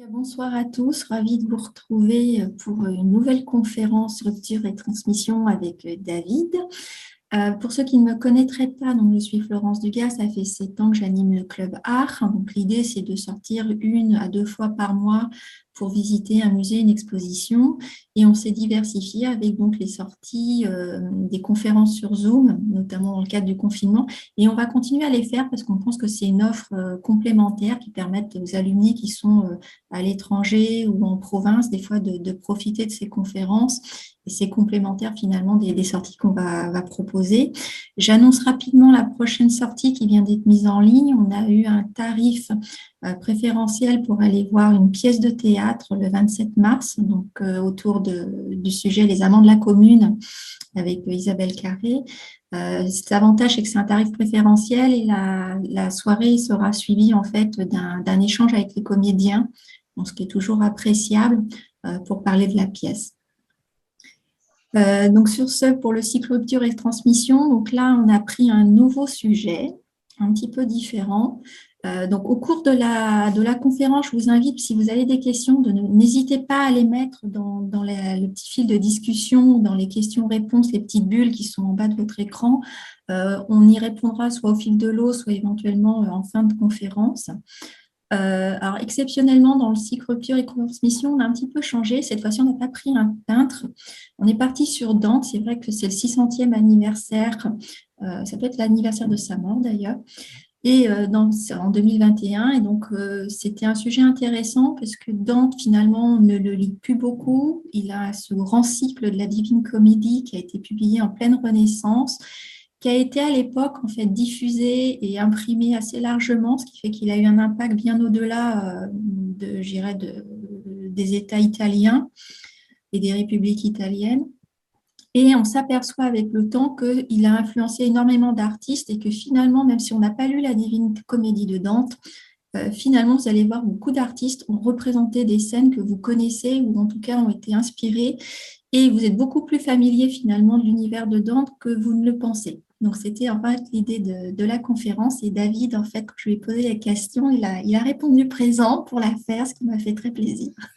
Bonsoir à tous, ravi de vous retrouver pour une nouvelle conférence Rupture et Transmission avec David. Euh, pour ceux qui ne me connaîtraient pas, donc je suis Florence Dugas, ça fait sept ans que j'anime le club art. L'idée c'est de sortir une à deux fois par mois pour visiter un musée, une exposition. Et on s'est diversifié avec donc les sorties euh, des conférences sur Zoom, notamment dans le cadre du confinement. Et on va continuer à les faire parce qu'on pense que c'est une offre euh, complémentaire qui permet aux alumni qui sont euh, à l'étranger ou en province, des fois, de, profiter de ces conférences. Et c'est complémentaire finalement des, sorties qu'on va, proposer. J'annonce rapidement la prochaine sortie qui vient d'être mise en ligne. On a eu un tarif préférentiel pour aller voir une pièce de théâtre le 27 mars, donc euh, autour du sujet Les amants de la commune avec Isabelle Carré. Euh, cet avantage, c'est que c'est un tarif préférentiel et la, soirée sera suivie en fait d'un échange avec les comédiens, ce qui est toujours appréciable euh, pour parler de la pièce. Euh, donc sur ce, pour le cycle rupture et transmission, donc là, on a pris un nouveau sujet, un petit peu différent. Euh, donc, au cours de la, conférence, je vous invite, si vous avez des questions, de n'hésitez pas à les mettre dans, le petit fil de discussion, dans les questions-réponses, les petites bulles qui sont en bas de votre écran. Euh, on y répondra soit au fil de l'eau, soit éventuellement euh, en fin de conférence. Alors, exceptionnellement, dans le cycle rupture et transmission, on a un petit peu changé. Cette fois-ci, on n'a pas pris un peintre. On est parti sur Dante. C'est vrai que c'est le 600e anniversaire. Ça peut être l'anniversaire de sa mort d'ailleurs et euh, en 2021. Et donc, euh, c'était un sujet intéressant parce que Dante, finalement, ne le lit plus beaucoup. Il a ce grand cycle de la Divine Comédie qui a été publié en pleine Renaissance, qui a été à l'époque, en fait, diffusé et imprimé assez largement, ce qui fait qu'il a eu un impact bien au-delà euh, de, de, des États italiens et des républiques italiennes. Et on s'aperçoit avec le temps qu'il a influencé énormément d'artistes et que finalement, même si on n'a pas lu la Divine Comédie de Dante, euh, finalement, vous allez voir beaucoup d'artistes ont représenté des scènes que vous connaissez ou en tout cas ont été inspirées et vous êtes beaucoup plus familier finalement de l'univers de Dante que vous ne le pensez. Donc, c'était en fait l'idée de, de, la conférence. Et David, en fait, quand je lui ai posé la question, il a, il a répondu présent pour la faire, ce qui m'a fait très plaisir.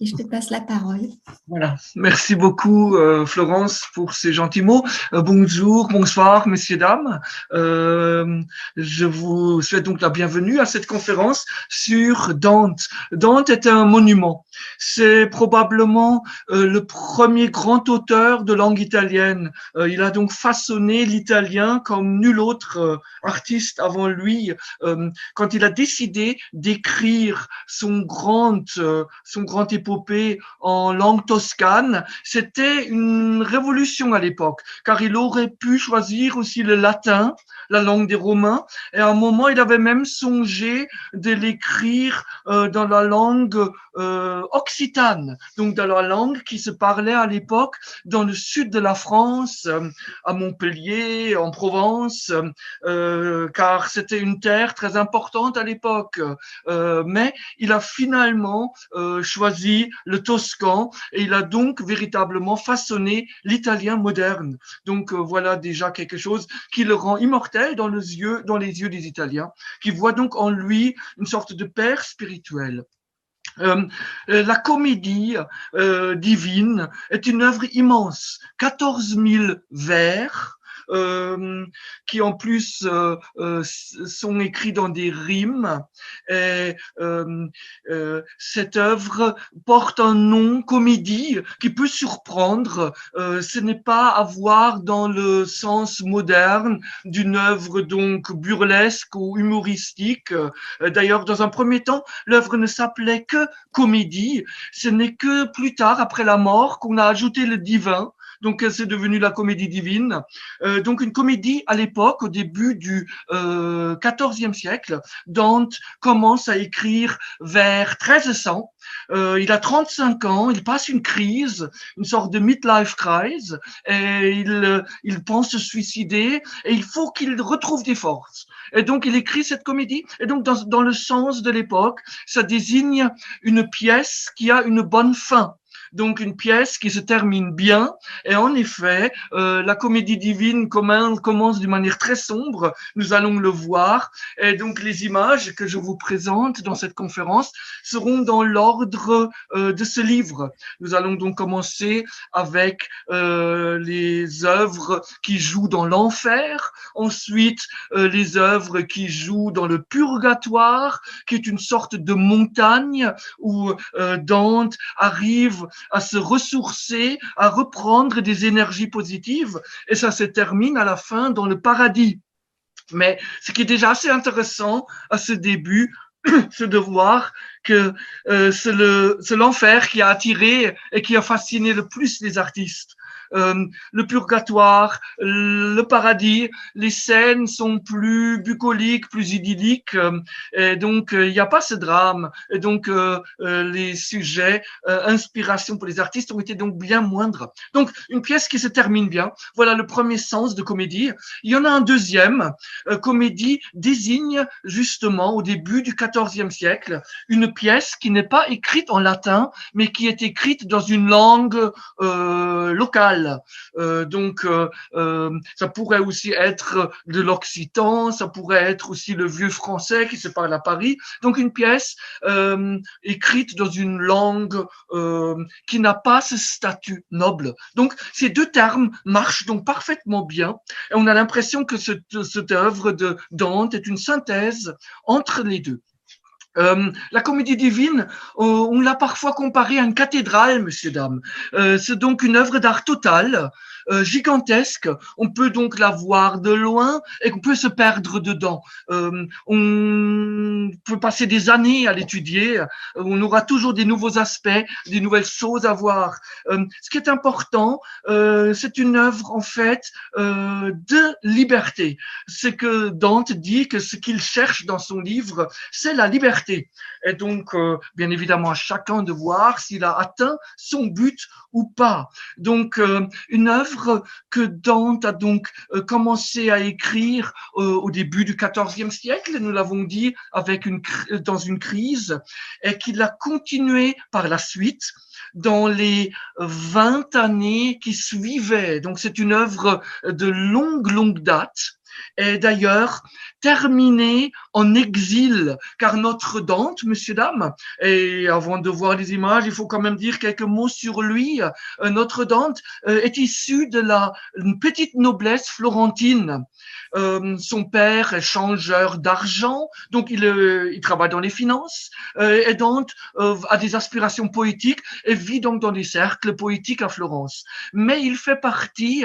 et je te passe la parole. Voilà. Merci beaucoup, euh, Florence, pour ces gentils mots. Euh, bonjour, bonsoir, messieurs, dames. Euh, je vous souhaite donc la bienvenue à cette conférence sur Dante. Dante est un monument. C'est probablement le premier grand auteur de langue italienne. Il a donc façonné l'italien comme nul autre euh, artiste avant lui. Euh, quand il a décidé d'écrire son grand, euh, son grand épopée en langue toscane, c'était une révolution à l'époque, car il aurait pu choisir aussi le latin, la langue des Romains, et à un moment, il avait même songé de l'écrire dans la langue occitane, donc dans la langue qui se parlait à l'époque dans le sud de la France, à Montpellier en Provence, euh, car c'était une terre très importante à l'époque. Euh, mais il a finalement euh, choisi le toscan et il a donc véritablement façonné l'italien moderne. Donc voilà déjà quelque chose qui le rend immortel dans les yeux, des Italiens, qui voient donc en lui une sorte de père spirituel. La comédie divine est une œuvre immense, 14 000 vers, qui en plus euh, euh, sont écrits dans des rimes. Et, cette œuvre porte un nom comédie qui peut surprendre. ce n'est pas à voir dans le sens moderne d'une œuvre donc burlesque ou humoristique. D'ailleurs, dans un premier temps, l'œuvre ne s'appelait que comédie. Ce n'est que plus tard, après la mort, qu'on a ajouté le divin donc c'est devenu la comédie divine. Euh, donc une comédie à l'époque, au début du euh, 14e siècle. Dante commence à écrire vers 1300. Euh, il a 35 ans, il passe une crise, une sorte de midlife crisis, et il, il pense se suicider, et il faut qu'il retrouve des forces. Et donc il écrit cette comédie, et donc dans, dans le sens de l'époque, ça désigne une pièce qui a une bonne fin donc une pièce qui se termine bien. Et en effet, euh, la comédie divine commence d'une manière très sombre. Nous allons le voir. Et donc les images que je vous présente dans cette conférence seront dans l'ordre euh, de ce livre. Nous allons donc commencer avec euh, les œuvres qui jouent dans l'enfer, ensuite euh, les œuvres qui jouent dans le purgatoire, qui est une sorte de montagne où euh, Dante arrive à se ressourcer, à reprendre des énergies positives, et ça se termine à la fin dans le paradis. Mais ce qui est déjà assez intéressant à ce début, c'est de voir que euh, c'est l'enfer qui a attiré et qui a fasciné le plus les artistes. Euh, le purgatoire, le paradis, les scènes sont plus bucoliques, plus idylliques, euh, et donc il n'y a pas ce drame. Et donc les sujets, inspiration pour les artistes ont été donc bien moindres. Donc une pièce qui se termine bien. Voilà le premier sens de comédie. Il y en a un deuxième. comédie désigne justement au début du XIVe siècle une pièce qui n'est pas écrite en latin, mais qui est écrite dans une langue euh, locale. Euh, donc, euh, euh, ça pourrait aussi être de l'occitan, ça pourrait être aussi le vieux français qui se parle à Paris. Donc, une pièce écrite dans une langue qui n'a pas ce statut noble. Donc, ces deux termes marchent donc parfaitement bien. Et on a l'impression que cette œuvre de Dante est une synthèse entre les deux. Euh, la comédie divine, euh, on l'a parfois comparée à une cathédrale, monsieur, dame. Euh, c'est donc une œuvre d'art totale gigantesque. On peut donc la voir de loin et qu'on peut se perdre dedans. Euh, peut passer des années à l'étudier. On aura toujours des nouveaux aspects, des nouvelles choses à voir. Euh, ce qui est important, c'est une œuvre en fait de liberté. C'est que Dante dit que ce qu'il cherche dans son livre, c'est la liberté. Et donc, bien évidemment, à chacun de voir s'il a atteint son but ou pas. Donc, une œuvre que Dante a donc euh, commencé à écrire euh, au début du XIVe siècle, nous l'avons dit, avec une, dans une crise, et qu'il a continué par la suite dans les 20 années qui suivaient. Donc c'est une œuvre de longue, longue date. Et d'ailleurs, terminé en exil, car notre Dante, monsieur, dame, et avant de voir les images, il faut quand même dire quelques mots sur lui. Euh, notre Dante euh, est issu de la petite noblesse florentine. Euh, son père est changeur d'argent, donc il, il, travaille dans les finances. et Dante a des aspirations poétiques et vit donc dans des cercles poétiques à Florence. Mais il fait partie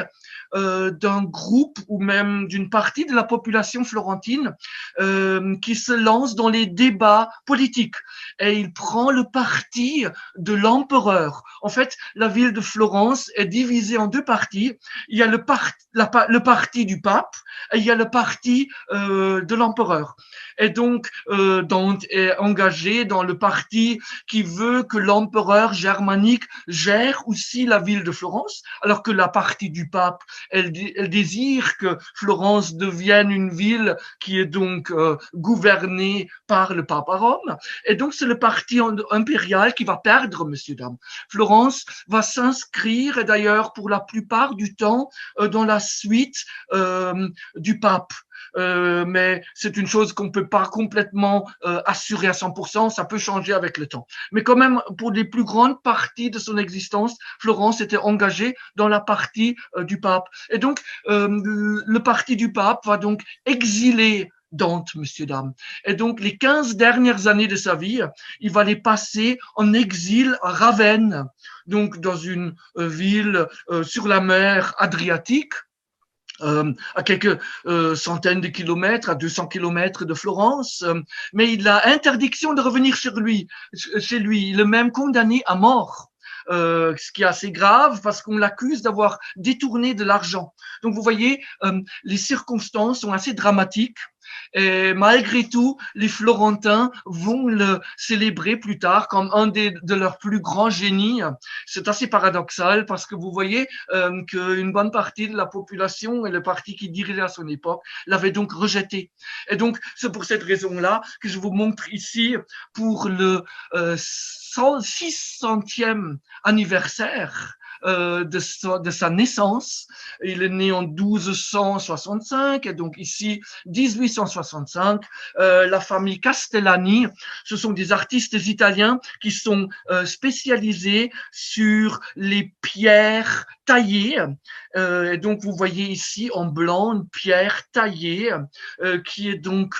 d'un groupe ou même d'une partie de la population florentine euh, qui se lance dans les débats politiques et il prend le parti de l'empereur. En fait, la ville de Florence est divisée en deux parties. Il y a le, le parti du pape et il y a le parti euh, de l'empereur. Et donc, euh, Dante est engagé dans le parti qui veut que l'empereur germanique gère aussi la ville de Florence, alors que la partie du pape, elle, elle désire que Florence devienne une ville qui est donc euh, gouvernée par le pape à Rome. Et donc, c'est le parti impérial qui va perdre, monsieur, dame. Florence va s'inscrire, d'ailleurs, pour la plupart du temps, euh, dans la suite euh, du pape. Euh, mais c'est une chose qu'on ne peut pas complètement euh, assurer à 100%, ça peut changer avec le temps. Mais quand même, pour les plus grandes parties de son existence, Florence était engagée dans la partie euh, du pape. Et donc, le parti du pape va donc exiler Dante, monsieur, dame. Et donc, les 15 dernières années de sa vie, il va les passer en exil à Ravenne, donc dans une ville sur la mer Adriatique, euh, à quelques euh, centaines de kilomètres, à 200 kilomètres de Florence, euh, mais il a interdiction de revenir chez lui. Chez lui. Il est même condamné à mort. ce qui est assez grave parce qu'on l'accuse d'avoir détourné de l'argent. Donc vous voyez, les circonstances sont assez dramatiques Et malgré tout, les Florentins vont le célébrer plus tard comme un des, de leurs plus grands génies. C'est assez paradoxal parce que vous voyez euh, qu'une bonne partie de la population et le parti qui dirigeait à son époque l'avait donc rejeté. Et donc, c'est pour cette raison-là que je vous montre ici pour le euh, 600e anniversaire euh, de, sa, de, sa, naissance. Il est né en 1265 et donc ici 1865. Euh, la famille Castellani, ce sont des artistes italiens qui sont euh, spécialisés sur les pierres taillées. Euh, donc vous voyez ici en blanc une pierre taillée euh, qui est donc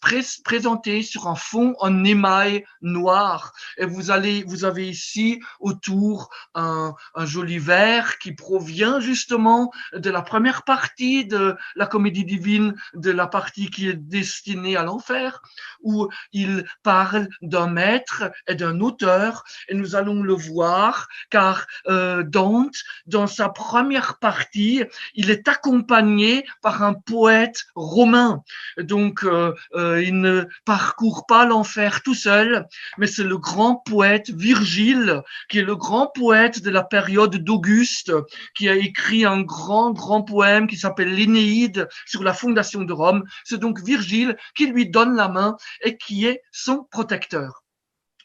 pré présentée sur un fond en émail noir. Et vous avez ici autour un, joli vert qui provient justement de la première partie de la comédie divine, de la partie qui est destinée à l'enfer, où il parle d'un maître et d'un auteur, et nous allons le voir, car euh, Dante, dans sa première partie, il est accompagné par un poète romain. Donc, euh, euh, il ne parcourt pas l'enfer tout seul, mais c'est le grand poète Virgile, qui est le grand poète de la période d'Auguste, qui a écrit un grand, grand poème qui s'appelle l'Énéide sur la fondation de Rome. C'est donc Virgile qui lui donne la main et qui est son protecteur.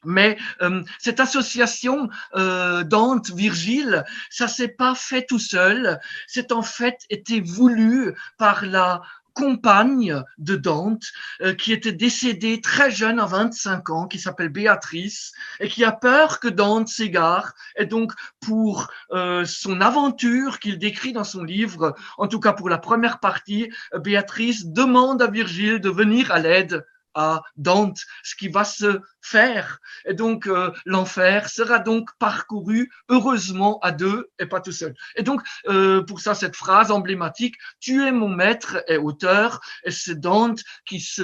Mais euh, cette association euh, Dante Virgile, ça s'est pas fait tout seul. C'est en fait été voulu par la compagne de Dante, euh, qui était décédée très jeune, à 25 ans, qui s'appelle Béatrice, et qui a peur que Dante s'égare. Et donc, pour euh, son aventure qu'il décrit dans son livre, en tout cas pour la première partie, Béatrice demande à Virgile de venir à l'aide à Dante, ce qui va se faire. Et donc, euh, l'enfer sera donc parcouru heureusement à deux et pas tout seul. Et donc, euh, pour ça, cette phrase emblématique, tu es mon maître et auteur, et c'est Dante qui se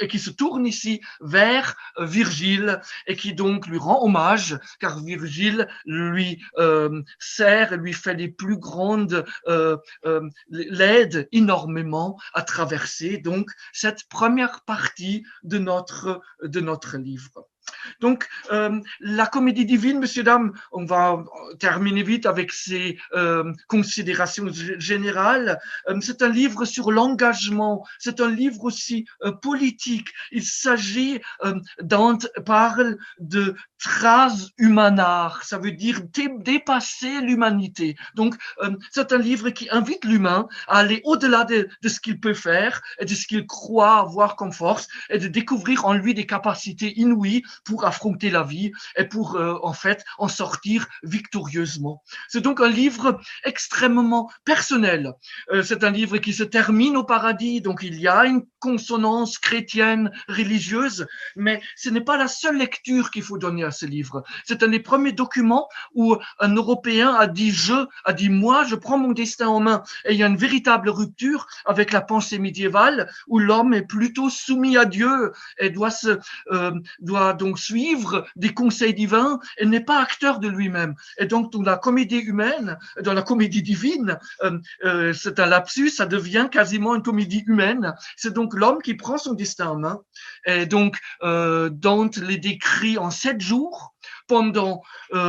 et qui se tourne ici vers euh, Virgile et qui donc lui rend hommage car Virgile lui euh, sert et lui fait les plus grandes euh, euh, l'aide énormément à traverser donc cette première partie de notre de notre livre. Donc, euh, la comédie divine, messieurs, dames, on va terminer vite avec ces euh, considérations générales. Euh, c'est un livre sur l'engagement, c'est un livre aussi euh, politique. Il s'agit, euh, Dante parle de trace humanar, ça veut dire dépasser l'humanité. Donc, euh, c'est un livre qui invite l'humain à aller au-delà de, de, ce qu'il peut faire et de ce qu'il croit avoir comme force et de découvrir en lui des capacités inouïes pour affronter la vie et pour euh, en fait en sortir victorieusement. C'est donc un livre extrêmement personnel. Euh, c'est un livre qui se termine au paradis, donc il y a une consonance chrétienne religieuse, mais ce n'est pas la seule lecture qu'il faut donner à ce livre. C'est un des premiers documents où un Européen a dit je, a dit moi, je prends mon destin en main. Et il y a une véritable rupture avec la pensée médiévale où l'homme est plutôt soumis à Dieu et doit se, euh, doit donc suivre des conseils divins et n'est pas acteur de lui-même. Et donc, dans la comédie humaine, dans la comédie divine, euh, euh, c'est un lapsus, ça devient quasiment une comédie humaine. C'est donc l'homme qui prend son destin en main. Et donc, euh, Dante les décrit en sept jours pendant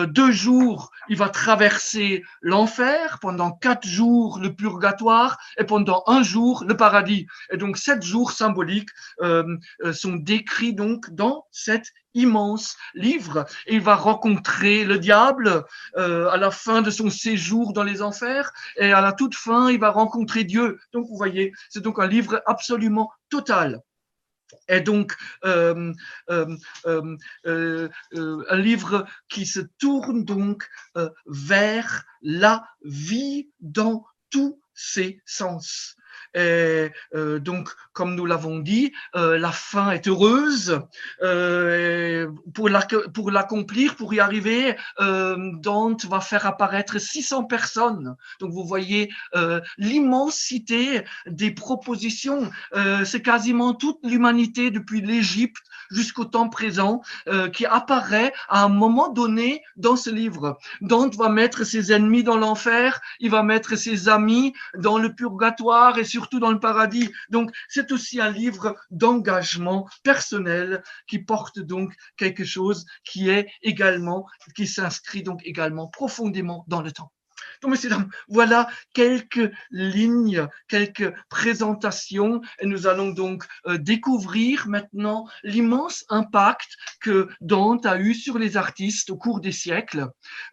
deux jours, il va traverser l'enfer, pendant quatre jours le purgatoire et pendant un jour le paradis. Et donc sept jours symboliques sont décrits donc dans cet immense livre. Et il va rencontrer le diable euh, à la fin de son séjour dans les enfers et à la toute fin, il va rencontrer Dieu. Donc vous voyez, c'est donc un livre absolument total est donc euh, euh, un livre qui se tourne donc vers la vie dans tous ses sens. Et, euh, donc, comme nous l'avons dit, euh, la fin est heureuse. Euh, pour l'accomplir, pour y arriver, Dante va faire apparaître 600 personnes. Donc, vous voyez l'immensité des propositions. C'est quasiment toute l'humanité depuis l'Égypte jusqu'au temps présent qui apparaît à un moment donné dans ce livre. Dante va mettre ses ennemis dans l'enfer, il va mettre ses amis dans le purgatoire et surtout dans le paradis. Donc, c'est aussi un livre d'engagement personnel qui porte donc quelque chose qui est également, qui s'inscrit donc également profondément dans le temps. Donc, messieurs, dames, voilà quelques lignes, quelques présentations et nous allons donc euh, découvrir maintenant l'immense impact que Dante a eu sur les artistes au cours des siècles.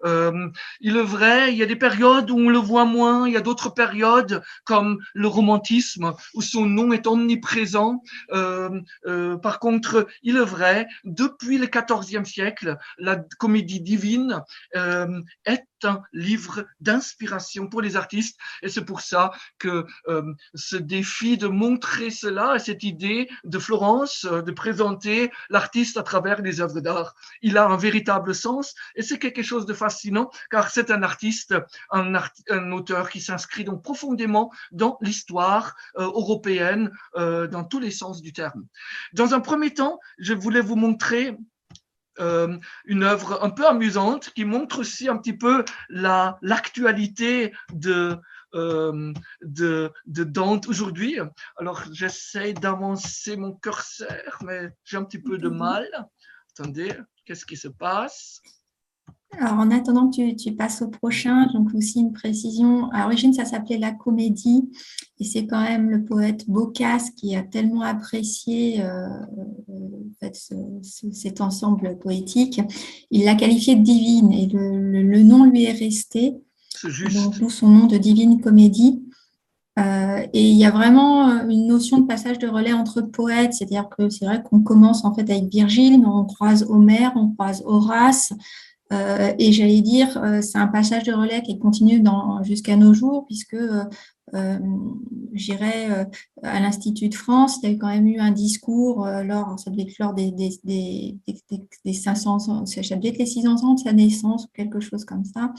Euh, il est vrai, il y a des périodes où on le voit moins, il y a d'autres périodes comme le romantisme où son nom est omniprésent. Euh, euh par contre, il est vrai, depuis le XIVe siècle, la comédie divine euh, est livre d'inspiration pour les artistes et c'est pour ça que euh, ce défi de montrer cela et cette idée de Florence euh, de présenter l'artiste à travers les œuvres d'art, il a un véritable sens et c'est quelque chose de fascinant car c'est un artiste, un, un, auteur qui s'inscrit donc profondément dans l'histoire euh, européenne dans tous les sens du terme. Dans un premier temps, je voulais vous montrer euh, une œuvre un peu amusante qui montre aussi un petit peu la l'actualité de, euh, de, de Dante aujourd'hui. Alors j'essaie d'avancer mon curseur, mais j'ai un petit peu de mal. Attendez, qu'est-ce qui se passe? Alors, en attendant que tu, passes au prochain, donc aussi une précision. À l'origine, ça s'appelait La Comédie, et c'est quand même le poète Boccace qui a tellement apprécié euh, cet ensemble poétique. Il l'a qualifié de divine, et le, nom lui est resté. D'où son nom de Divine Comédie. Euh, et il y a vraiment une notion de passage de relais entre poètes, c'est-à-dire que c'est vrai qu'on commence en fait avec Virgile, mais on croise Homère, on croise Horace, euh, et j'allais dire, euh, c'est un passage de relais qui continue jusqu'à nos jours, puisque euh, j'irais euh, à l'Institut de France, il y a quand même eu un discours euh, lors, ça devait des, des, des, des 500 ans, ça devait les 600 ans de sa naissance ou quelque chose comme ça.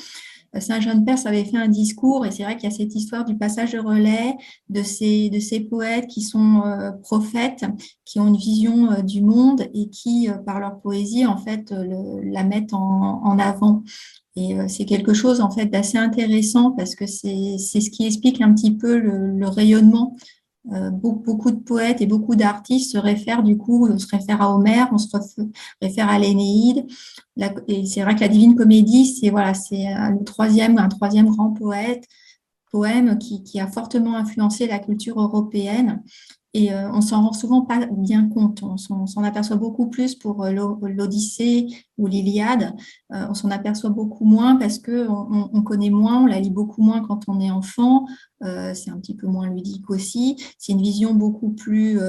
Saint Jean de Perse avait fait un discours et c'est vrai qu'il y a cette histoire du passage de relais de ces, poètes qui sont prophètes, qui ont une vision du monde et qui, par leur poésie, en fait, la mettent en, en avant. Et euh, c'est quelque chose en fait d'assez intéressant parce que c'est ce qui explique un petit peu le, rayonnement. Euh, beaucoup, de poètes et beaucoup d'artistes se réfèrent du coup, on se réfère à Homère, on se réfère à l'Énéide. Et c'est vrai que la Divine Comédie, c'est voilà, c'est un troisième, un troisième grand poète, poème qui, qui, a fortement influencé la culture européenne. Et euh, on s'en rend souvent pas bien compte. On s'en aperçoit beaucoup plus pour euh, l'Odyssée ou l'Iliade. Euh, on s'en aperçoit beaucoup moins parce qu'on on connaît moins, on la lit beaucoup moins quand on est enfant. C'est un petit peu moins ludique aussi. C'est une vision beaucoup plus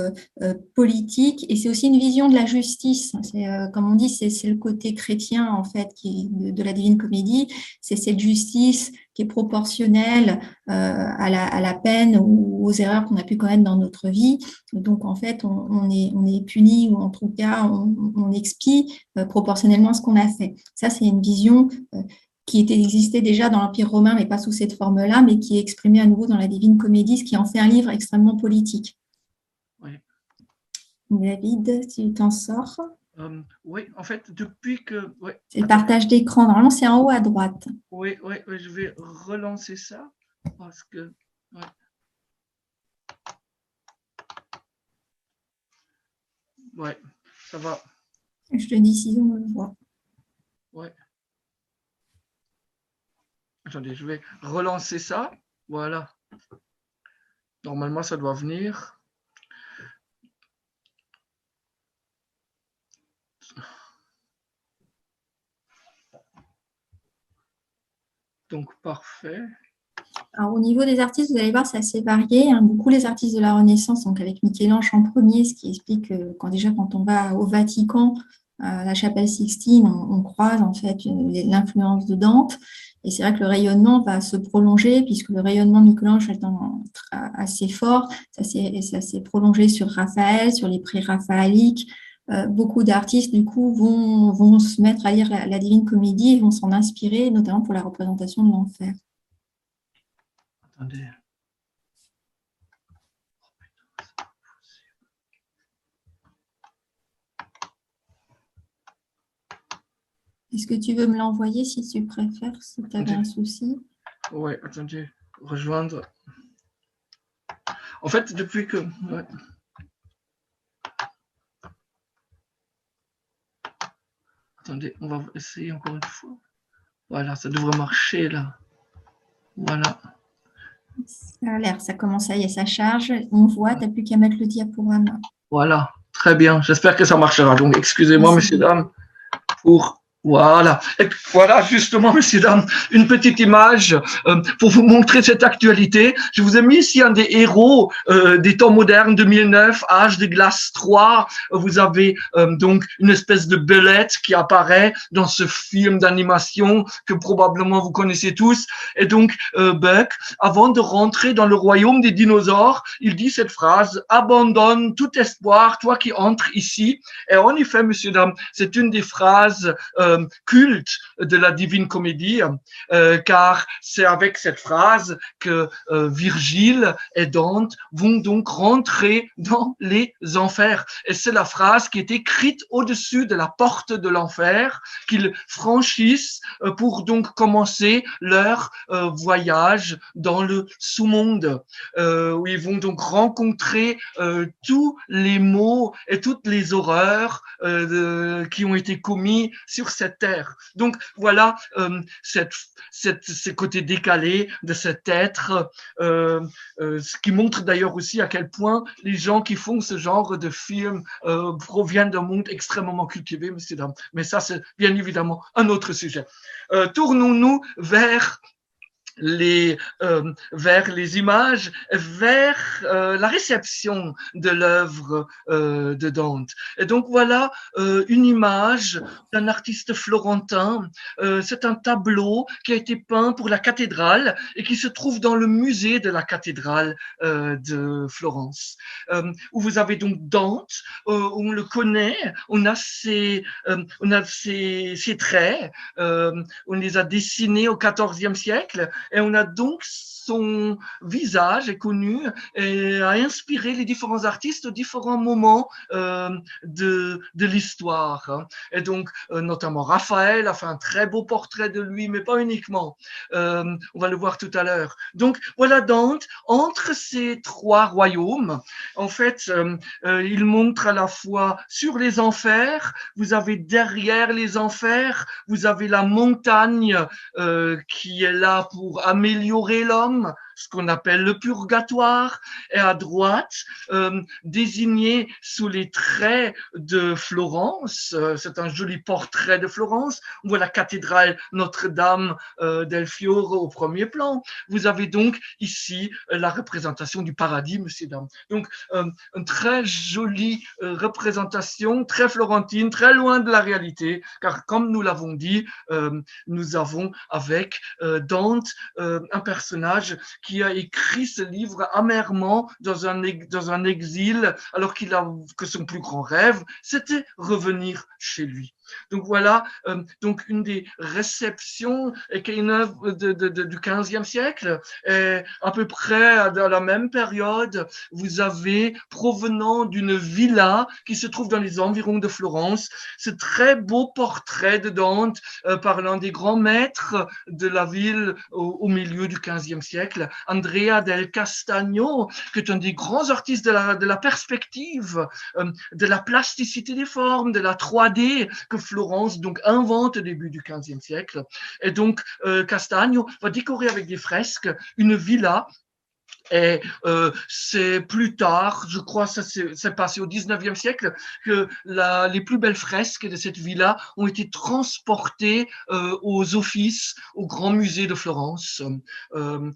politique et c'est aussi une vision de la justice. comme on dit, c'est le côté chrétien en fait qui, de, de la Divine Comédie. C'est cette justice qui est proportionnelle à la, à, la, peine ou aux erreurs qu'on a pu commettre dans notre vie donc, en fait, on, est, on est puni ou en tout cas, on, expie euh, proportionnellement ce qu'on a fait. Ça, c'est une vision euh, qui était, existait déjà dans l'Empire romain, mais pas sous cette forme-là, mais qui est exprimée à nouveau dans la Divine Comédie, ce qui en fait un livre extrêmement politique. Oui. David, tu t'en sors? Euh, Oui, en fait, depuis que... C'est le partage d'écran. Normalement, c'est en haut à droite. Oui, oui, je vais relancer ça parce que... Ouais, ça va. Je te dis si on le voit. Ouais. Je vais relancer ça. Voilà. Normalement, ça doit venir. Donc, parfait. Alors, au niveau des artistes, vous allez voir, c'est assez varié. Hein. Beaucoup les artistes de la Renaissance, donc avec Michel-Ange en premier, ce qui explique que quand déjà quand on va au Vatican, à la chapelle Sixtine, on, croise en fait l'influence de Dante. Et c'est vrai que le rayonnement va se prolonger puisque le rayonnement de Michel-Ange est assez fort. Ça s'est prolongé sur Raphaël, sur les prix raphaéliques. Euh, beaucoup d'artistes, du coup, vont, se mettre à lire la, la Divine Comédie et vont s'en inspirer, notamment pour la représentation de l'enfer. Est-ce que tu veux me l'envoyer si tu préfères, si tu avais un souci? Oui, attendez, rejoindre. En fait, depuis que. Attendez, on va essayer encore une fois. Voilà, ça devrait marcher là. Voilà. Ça a l'air, ça commence à y ça charge. On voit, tu n'as plus qu'à mettre le diaporama. Voilà, très bien. J'espère que ça marchera. Donc, excusez-moi, messieurs, dames, pour voilà, et voilà justement, messieurs, dames, une petite image euh, pour vous montrer cette actualité. Je vous ai mis ici un des héros euh, des temps modernes 2009, Âge de glace 3. Vous avez euh, donc une espèce de belette qui apparaît dans ce film d'animation que probablement vous connaissez tous. Et donc, Buck, avant de rentrer dans le royaume des dinosaures, il dit cette phrase, abandonne tout espoir, toi qui entres ici. Et en effet, messieurs, dames, c'est une des phrases euh, culte de la Divine Comédie, euh, car c'est avec cette phrase que euh, Virgile et Dante vont donc rentrer dans les enfers. Et c'est la phrase qui est écrite au-dessus de la porte de l'enfer qu'ils franchissent pour donc commencer leur voyage dans le sous-monde, où ils vont donc rencontrer tous les maux et toutes les horreurs qui ont été commis sur Donc voilà euh, cette, cette, ce côté décalé de cet être, euh, euh, ce qui montre d'ailleurs aussi à quel point les gens qui font ce genre de film proviennent d'un monde extrêmement cultivé, messieurs dames. Mais ça, c'est bien évidemment un autre sujet. Tournons-nous vers les, euh, vers les images, vers euh, la réception de l'œuvre euh, de Dante. Et donc voilà euh, une image d'un artiste florentin. Euh, c'est un tableau qui a été peint pour la cathédrale et qui se trouve dans le musée de la cathédrale de Florence, où vous avez donc Dante, on le connaît, on a ses, on a ses, ses traits, on les a dessinés au XIVe siècle et on a donc son visage est connu et a inspiré les différents artistes aux différents moments euh, de, de l'histoire. Hein. Et donc, euh, notamment Raphaël a fait un très beau portrait de lui, mais pas uniquement. Euh, on va le voir tout à l'heure. Donc, voilà Dante, entre ces trois royaumes, en fait, il montre à la fois sur les enfers, vous avez derrière les enfers, vous avez la montagne qui est là pour améliorer l'homme, ce qu'on appelle le purgatoire, et à droite, euh, désigné sous les traits de Florence, euh, c'est un joli portrait de Florence, on voit la cathédrale Notre-Dame euh, del Fiore au premier plan. Vous avez donc ici la représentation du paradis, monsieur dames. Donc, une très jolie représentation, très florentine, très loin de la réalité, car comme nous l'avons dit, nous avons avec Dante un personnage qui a écrit ce livre amèrement dans un, exil, alors qu'il a que son plus grand rêve, c'était revenir chez lui. Donc voilà, euh, donc une des réceptions qui est une œuvre de, du 15e siècle. Et à peu près à la même période, vous avez provenant d'une villa qui se trouve dans les environs de Florence, ce très beau portrait de Dante euh, par l'un des grands maîtres de la ville au, milieu du 15e siècle, Andrea del Castagno, qui est un des grands artistes de la, de la perspective, euh, de la plasticité des formes, de la 3D que Florence donc invente au début du XVe siècle. Et donc euh, Castagno va décorer avec des fresques une villa et euh, c'est plus tard, je crois, ça s'est passé au 19e siècle, que les plus belles fresques de cette villa ont été transportées euh, aux offices, au Grand Musée de Florence, euh,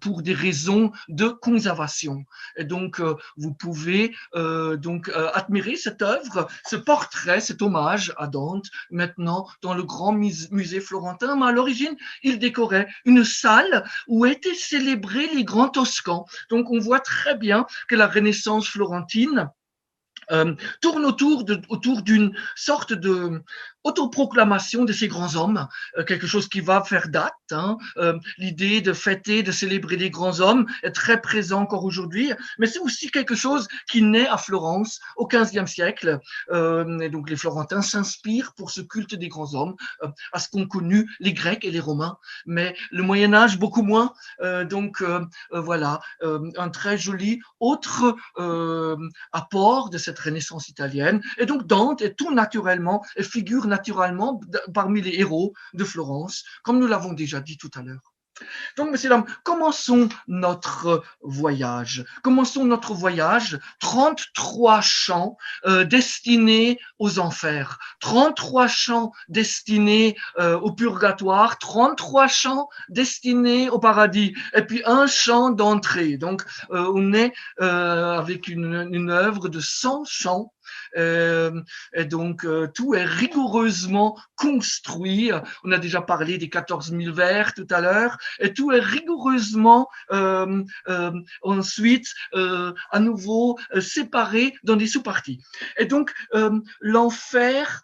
pour des raisons de conservation. Et donc, vous pouvez donc admirer cette œuvre, ce portrait, cet hommage à Dante, maintenant dans le Grand Musée florentin. Mais à l'origine, il décorait une salle où étaient célébrés les grands Donc on voit très bien que la Renaissance florentine euh, tourne autour d'une sorte de autoproclamation de ces grands hommes, euh, quelque chose qui va faire date. Hein. Euh, l'idée de fêter, de célébrer les grands hommes est très présent encore aujourd'hui, mais c'est aussi quelque chose qui naît à Florence au XVe siècle. Euh, et donc les Florentins s'inspirent pour ce culte des grands hommes à ce qu'ont connu les Grecs et les Romains, mais le Moyen Âge beaucoup moins. donc voilà, un très joli autre apport de cette Renaissance italienne. Et donc Dante est tout naturellement figure naturellement parmi les héros de Florence, comme nous l'avons déjà dit tout à l'heure. Donc, messieurs, dames, commençons notre voyage. Commençons notre voyage. 33 chants euh, destinés aux enfers, 33 chants destinés euh, au purgatoire, 33 chants destinés au paradis, et puis un chant d'entrée. Donc, euh, on est avec une, une œuvre de 100 chants donc, euh, tout est rigoureusement construit. On a déjà parlé des 14 000 vers tout à l'heure. Et tout est rigoureusement euh, ensuite à nouveau séparé dans des sous-parties. Et donc, l'enfer,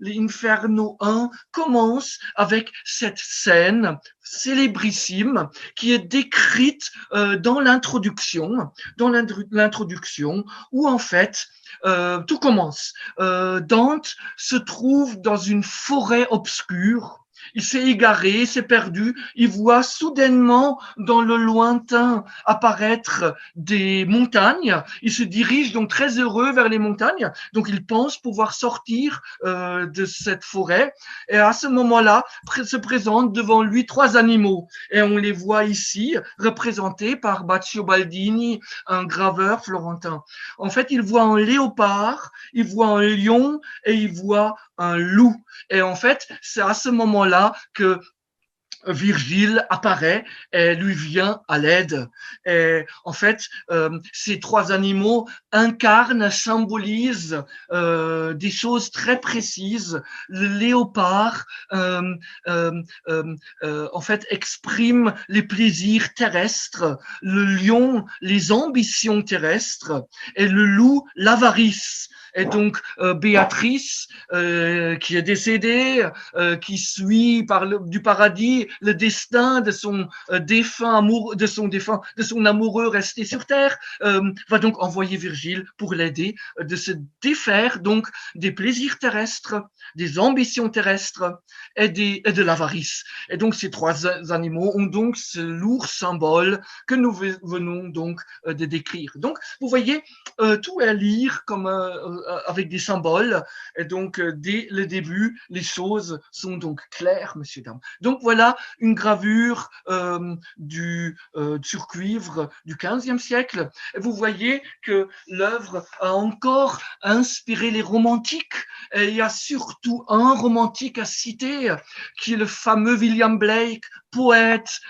l'Inferno 1, commence avec cette scène célébrissime qui est décrite dans l'introduction, dans l'introduction, où en fait, euh, tout commence. Euh, Dante se trouve dans une forêt obscure il s'est égaré, s'est perdu, il voit soudainement dans le lointain apparaître des montagnes, il se dirige donc très heureux vers les montagnes, donc il pense pouvoir sortir euh, de cette forêt, et à ce moment-là se présentent devant lui trois animaux, et on les voit ici représentés par Baccio Baldini, un graveur florentin. En fait, il voit un léopard, il voit un lion, et il voit un loup. Et en fait, c'est à ce moment-là que Virgile apparaît et lui vient à l'aide. Et en fait, euh, ces trois animaux incarnent, symbolisent euh, des choses très précises. Le léopard, euh, en fait, exprime les plaisirs terrestres. Le lion, les ambitions terrestres. Et le loup, l'avarice. Et donc euh, Béatrice, euh, qui est décédée, euh, qui suit par le, du paradis le destin de son défunt amour, de son défunt, de son amoureux resté sur terre, va donc envoyer Virgile pour l'aider de se défaire donc des plaisirs terrestres, des ambitions terrestres et, des, de l'avarice. Et donc ces trois animaux ont donc ce lourd symbole que nous venons donc de décrire. Donc vous voyez, tout est à lire comme euh, avec des symboles. Et donc, euh, dès le début, les choses sont donc claires, messieurs, dames. Donc, voilà une gravure euh, sur cuivre du 15e siècle. Et vous voyez que l'œuvre a encore inspiré les romantiques. Et il y a surtout un romantique à citer, qui est le fameux William Blake, poète,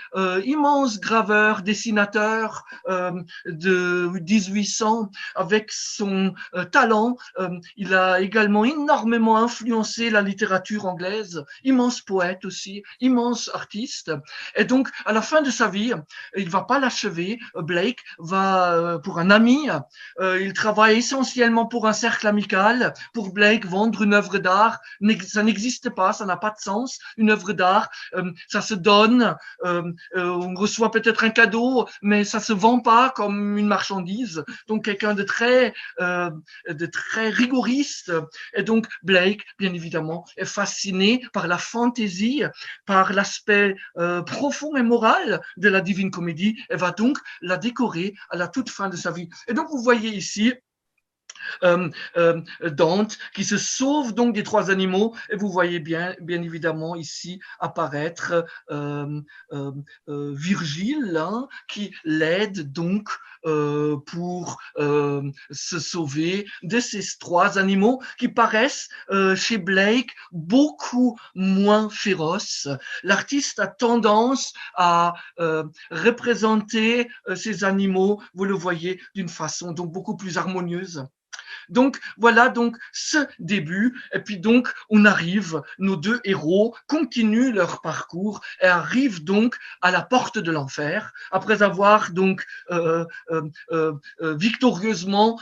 immense graveur, dessinateur de 1800, avec son talent euh, il a également énormément influencé la littérature anglaise, immense poète aussi, immense artiste. Et donc, à la fin de sa vie, il va pas l'achever. Blake va euh, pour un ami. Euh, il travaille essentiellement pour un cercle amical. Pour Blake, vendre une œuvre d'art, ça n'existe pas, ça n'a pas de sens. Une œuvre d'art, ça se donne. On reçoit peut-être un cadeau, mais ça se vend pas comme une marchandise. Donc, quelqu'un de très, de très rigoriste. Et donc Blake, bien évidemment, est fasciné par la fantaisie, par l'aspect euh, profond et moral de la Divine Comédie et va donc la décorer à la toute fin de sa vie. Et donc vous voyez ici euh, euh, Dante, qui se sauve donc des trois animaux. Et vous voyez bien, bien évidemment ici apparaître euh, Virgile, hein, qui l'aide donc pour se sauver de ces trois animaux qui paraissent chez Blake beaucoup moins féroces. L'artiste a tendance à représenter ces animaux, vous le voyez, d'une façon donc beaucoup plus harmonieuse. Donc voilà donc ce début. Et puis donc on arrive, nos deux héros continuent leur parcours et arrivent donc à la porte de l'enfer après avoir donc euh, euh, euh, victorieusement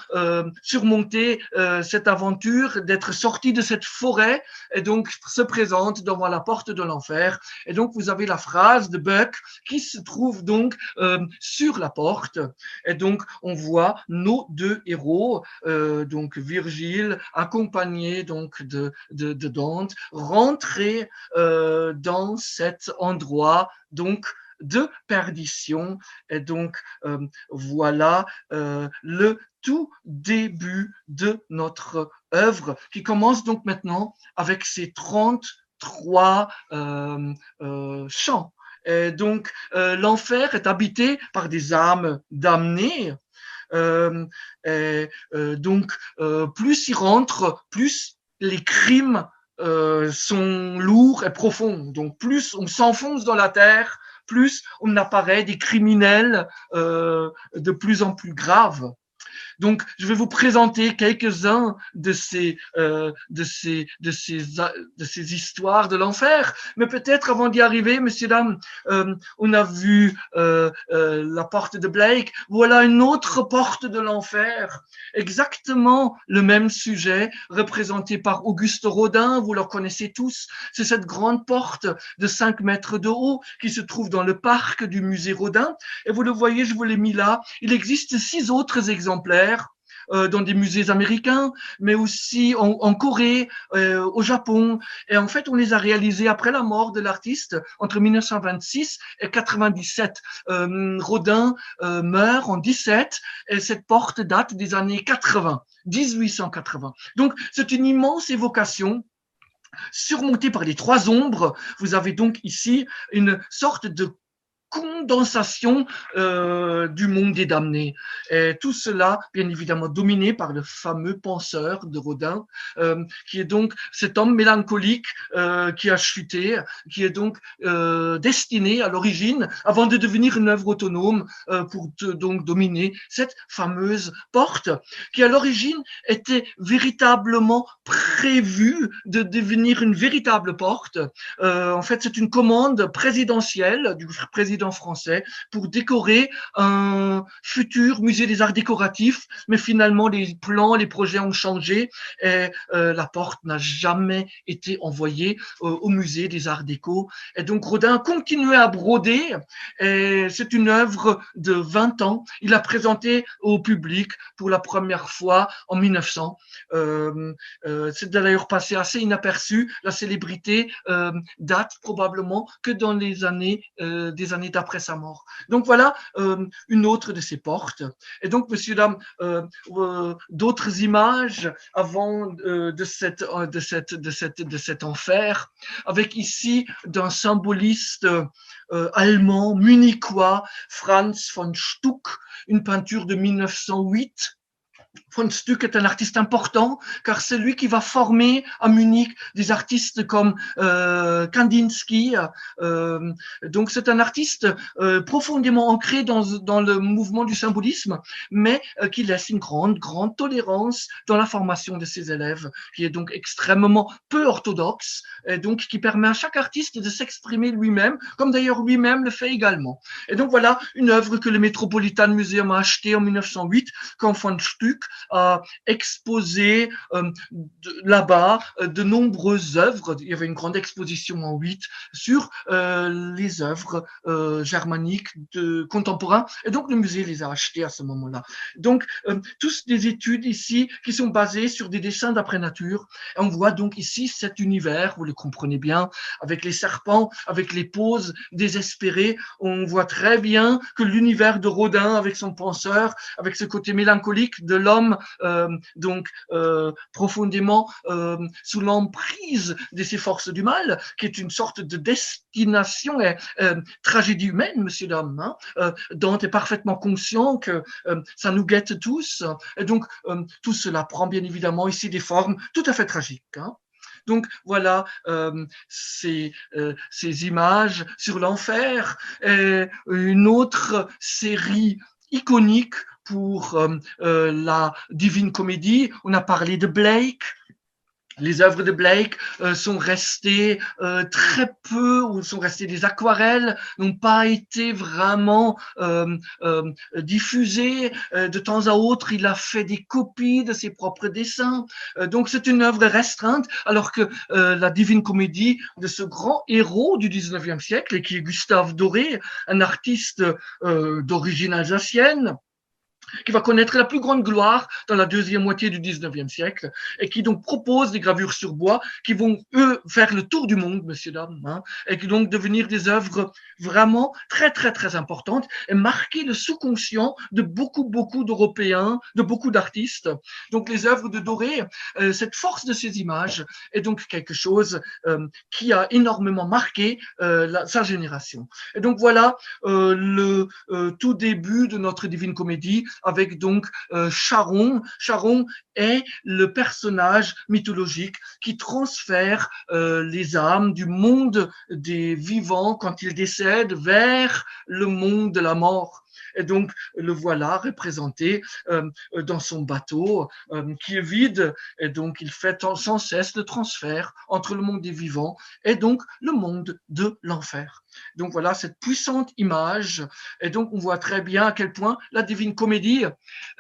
surmonté cette aventure d'être sorti de cette forêt et donc se présente devant la porte de l'enfer. Et donc vous avez la phrase de Buck qui se trouve donc sur la porte. Et donc on voit nos deux héros donc Virgile, accompagné donc de, Dante, rentrer euh, dans cet endroit donc de perdition. Et donc, euh, voilà euh, le tout début de notre œuvre qui commence donc maintenant avec ces 33 euh, euh, chants. Et donc, l'enfer est habité par des âmes damnées et, euh, donc, euh, plus il rentre, plus les crimes sont lourds et profonds. Donc, plus on s'enfonce dans la terre, plus on apparaît des criminels de plus en plus graves. Donc, je vais vous présenter quelques-uns de ces, euh, de ces, de ces, de ces histoires de l'enfer. Mais peut-être avant d'y arriver, messieurs dames, euh, on a vu euh, euh, la porte de Blake. Voilà une autre porte de l'enfer. Exactement le même sujet, représenté par Auguste Rodin. Vous le connaissez tous. C'est cette grande porte de 5 mètres de haut qui se trouve dans le parc du musée Rodin. Et vous le voyez, je vous l'ai mis là. Il existe six autres exemplaires euh, dans des musées américains, mais aussi en, Corée, euh, au Japon. Et en fait, on les a réalisés après la mort de l'artiste entre 1926 et 97. Euh, Rodin meurt en 17 et cette porte date des années 80, 1880. Donc, c'est une immense évocation surmontée par les trois ombres. Vous avez donc ici une sorte de condensation euh, du monde des damnés. Et tout cela, bien évidemment, dominé par le fameux penseur de Rodin, euh, qui est donc cet homme mélancolique euh, qui a chuté, qui est donc destiné à l'origine, avant de devenir une œuvre autonome, pour donc dominer cette fameuse porte, qui à l'origine était véritablement prévue de devenir une véritable porte. En fait, c'est une commande présidentielle du président français pour décorer un futur musée des arts décoratifs, mais finalement les plans, les projets ont changé et euh, la porte n'a jamais été envoyée euh, au musée des arts déco. Et donc Rodin continuait à broder c'est une œuvre de 20 ans. Il a présenté au public pour la première fois en 1900. Euh, c'est d'ailleurs passé assez inaperçu. La célébrité date probablement que dans les années des années d'après sa mort. Donc voilà euh, une autre de ces portes. Et donc, messieurs, dames, euh, euh, d'autres images avant de, cette, de, cette, de, cette, de cet enfer, avec ici d'un symboliste allemand, munichois, Franz von Stuck, une peinture de 1908 von Stuck est un artiste important car c'est lui qui va former à Munich des artistes comme euh, Kandinsky. Euh, donc c'est un artiste euh, profondément ancré dans, dans le mouvement du symbolisme, mais euh, qui laisse une grande, grande tolérance dans la formation de ses élèves, qui est donc extrêmement peu orthodoxe et donc qui permet à chaque artiste de s'exprimer lui-même, comme d'ailleurs lui-même le fait également. Et donc voilà une œuvre que le Metropolitan Museum a achetée en 1908 quand von Stuck a exposé euh, là-bas euh, de nombreuses œuvres. Il y avait une grande exposition en huit sur euh, les œuvres germaniques de contemporains. Et donc le musée les a achetées à ce moment-là. Donc tous des études ici qui sont basées sur des dessins d'après nature. On voit donc ici cet univers, vous le comprenez bien, avec les serpents, avec les poses désespérées. On voit très bien que l'univers de Rodin, avec son penseur, avec ce côté mélancolique de l'homme euh, donc euh, profondément euh, sous l'emprise de ces forces du mal, qui est une sorte de destination et tragédie humaine, monsieur dames. Hein. Dante est parfaitement conscient que ça nous guette tous, et donc tout cela prend bien évidemment ici des formes tout à fait tragiques. Hein. Donc voilà ces, ces images sur l'enfer. Une autre série iconique pour la Divine Comédie. On a parlé de Blake, les œuvres de Blake euh, sont restées euh, très peu, ou sont restées des aquarelles, n'ont pas été vraiment euh, diffusées. de temps à autre, il a fait des copies de ses propres dessins. donc c'est une œuvre restreinte, alors que la Divine Comédie de ce grand héros du 19e siècle, qui est Gustave Doré, un artiste d'origine alsacienne, qui va connaître la plus grande gloire dans la deuxième moitié du 19e siècle, et qui donc propose des gravures sur bois qui vont, eux, faire le tour du monde, messieurs, dames, hein, et qui donc devenir des œuvres vraiment très, très, très importantes, et marquer le sous-conscient de beaucoup, beaucoup d'Européens, de beaucoup d'artistes. Donc les œuvres de Doré, euh, cette force de ces images est donc quelque chose euh, qui a énormément marqué euh, sa génération. Et donc voilà le tout début de notre Divine Comédie avec donc euh, Charon. Charon est le personnage mythologique qui transfère euh, les âmes du monde des vivants quand ils décèdent vers le monde de la mort. Et donc, le voilà représenté euh, dans son bateau euh, qui est vide. Et donc, il fait sans cesse le transfert entre le monde des vivants et donc le monde de l'enfer. Donc voilà cette puissante image. Et donc on voit très bien à quel point la divine comédie,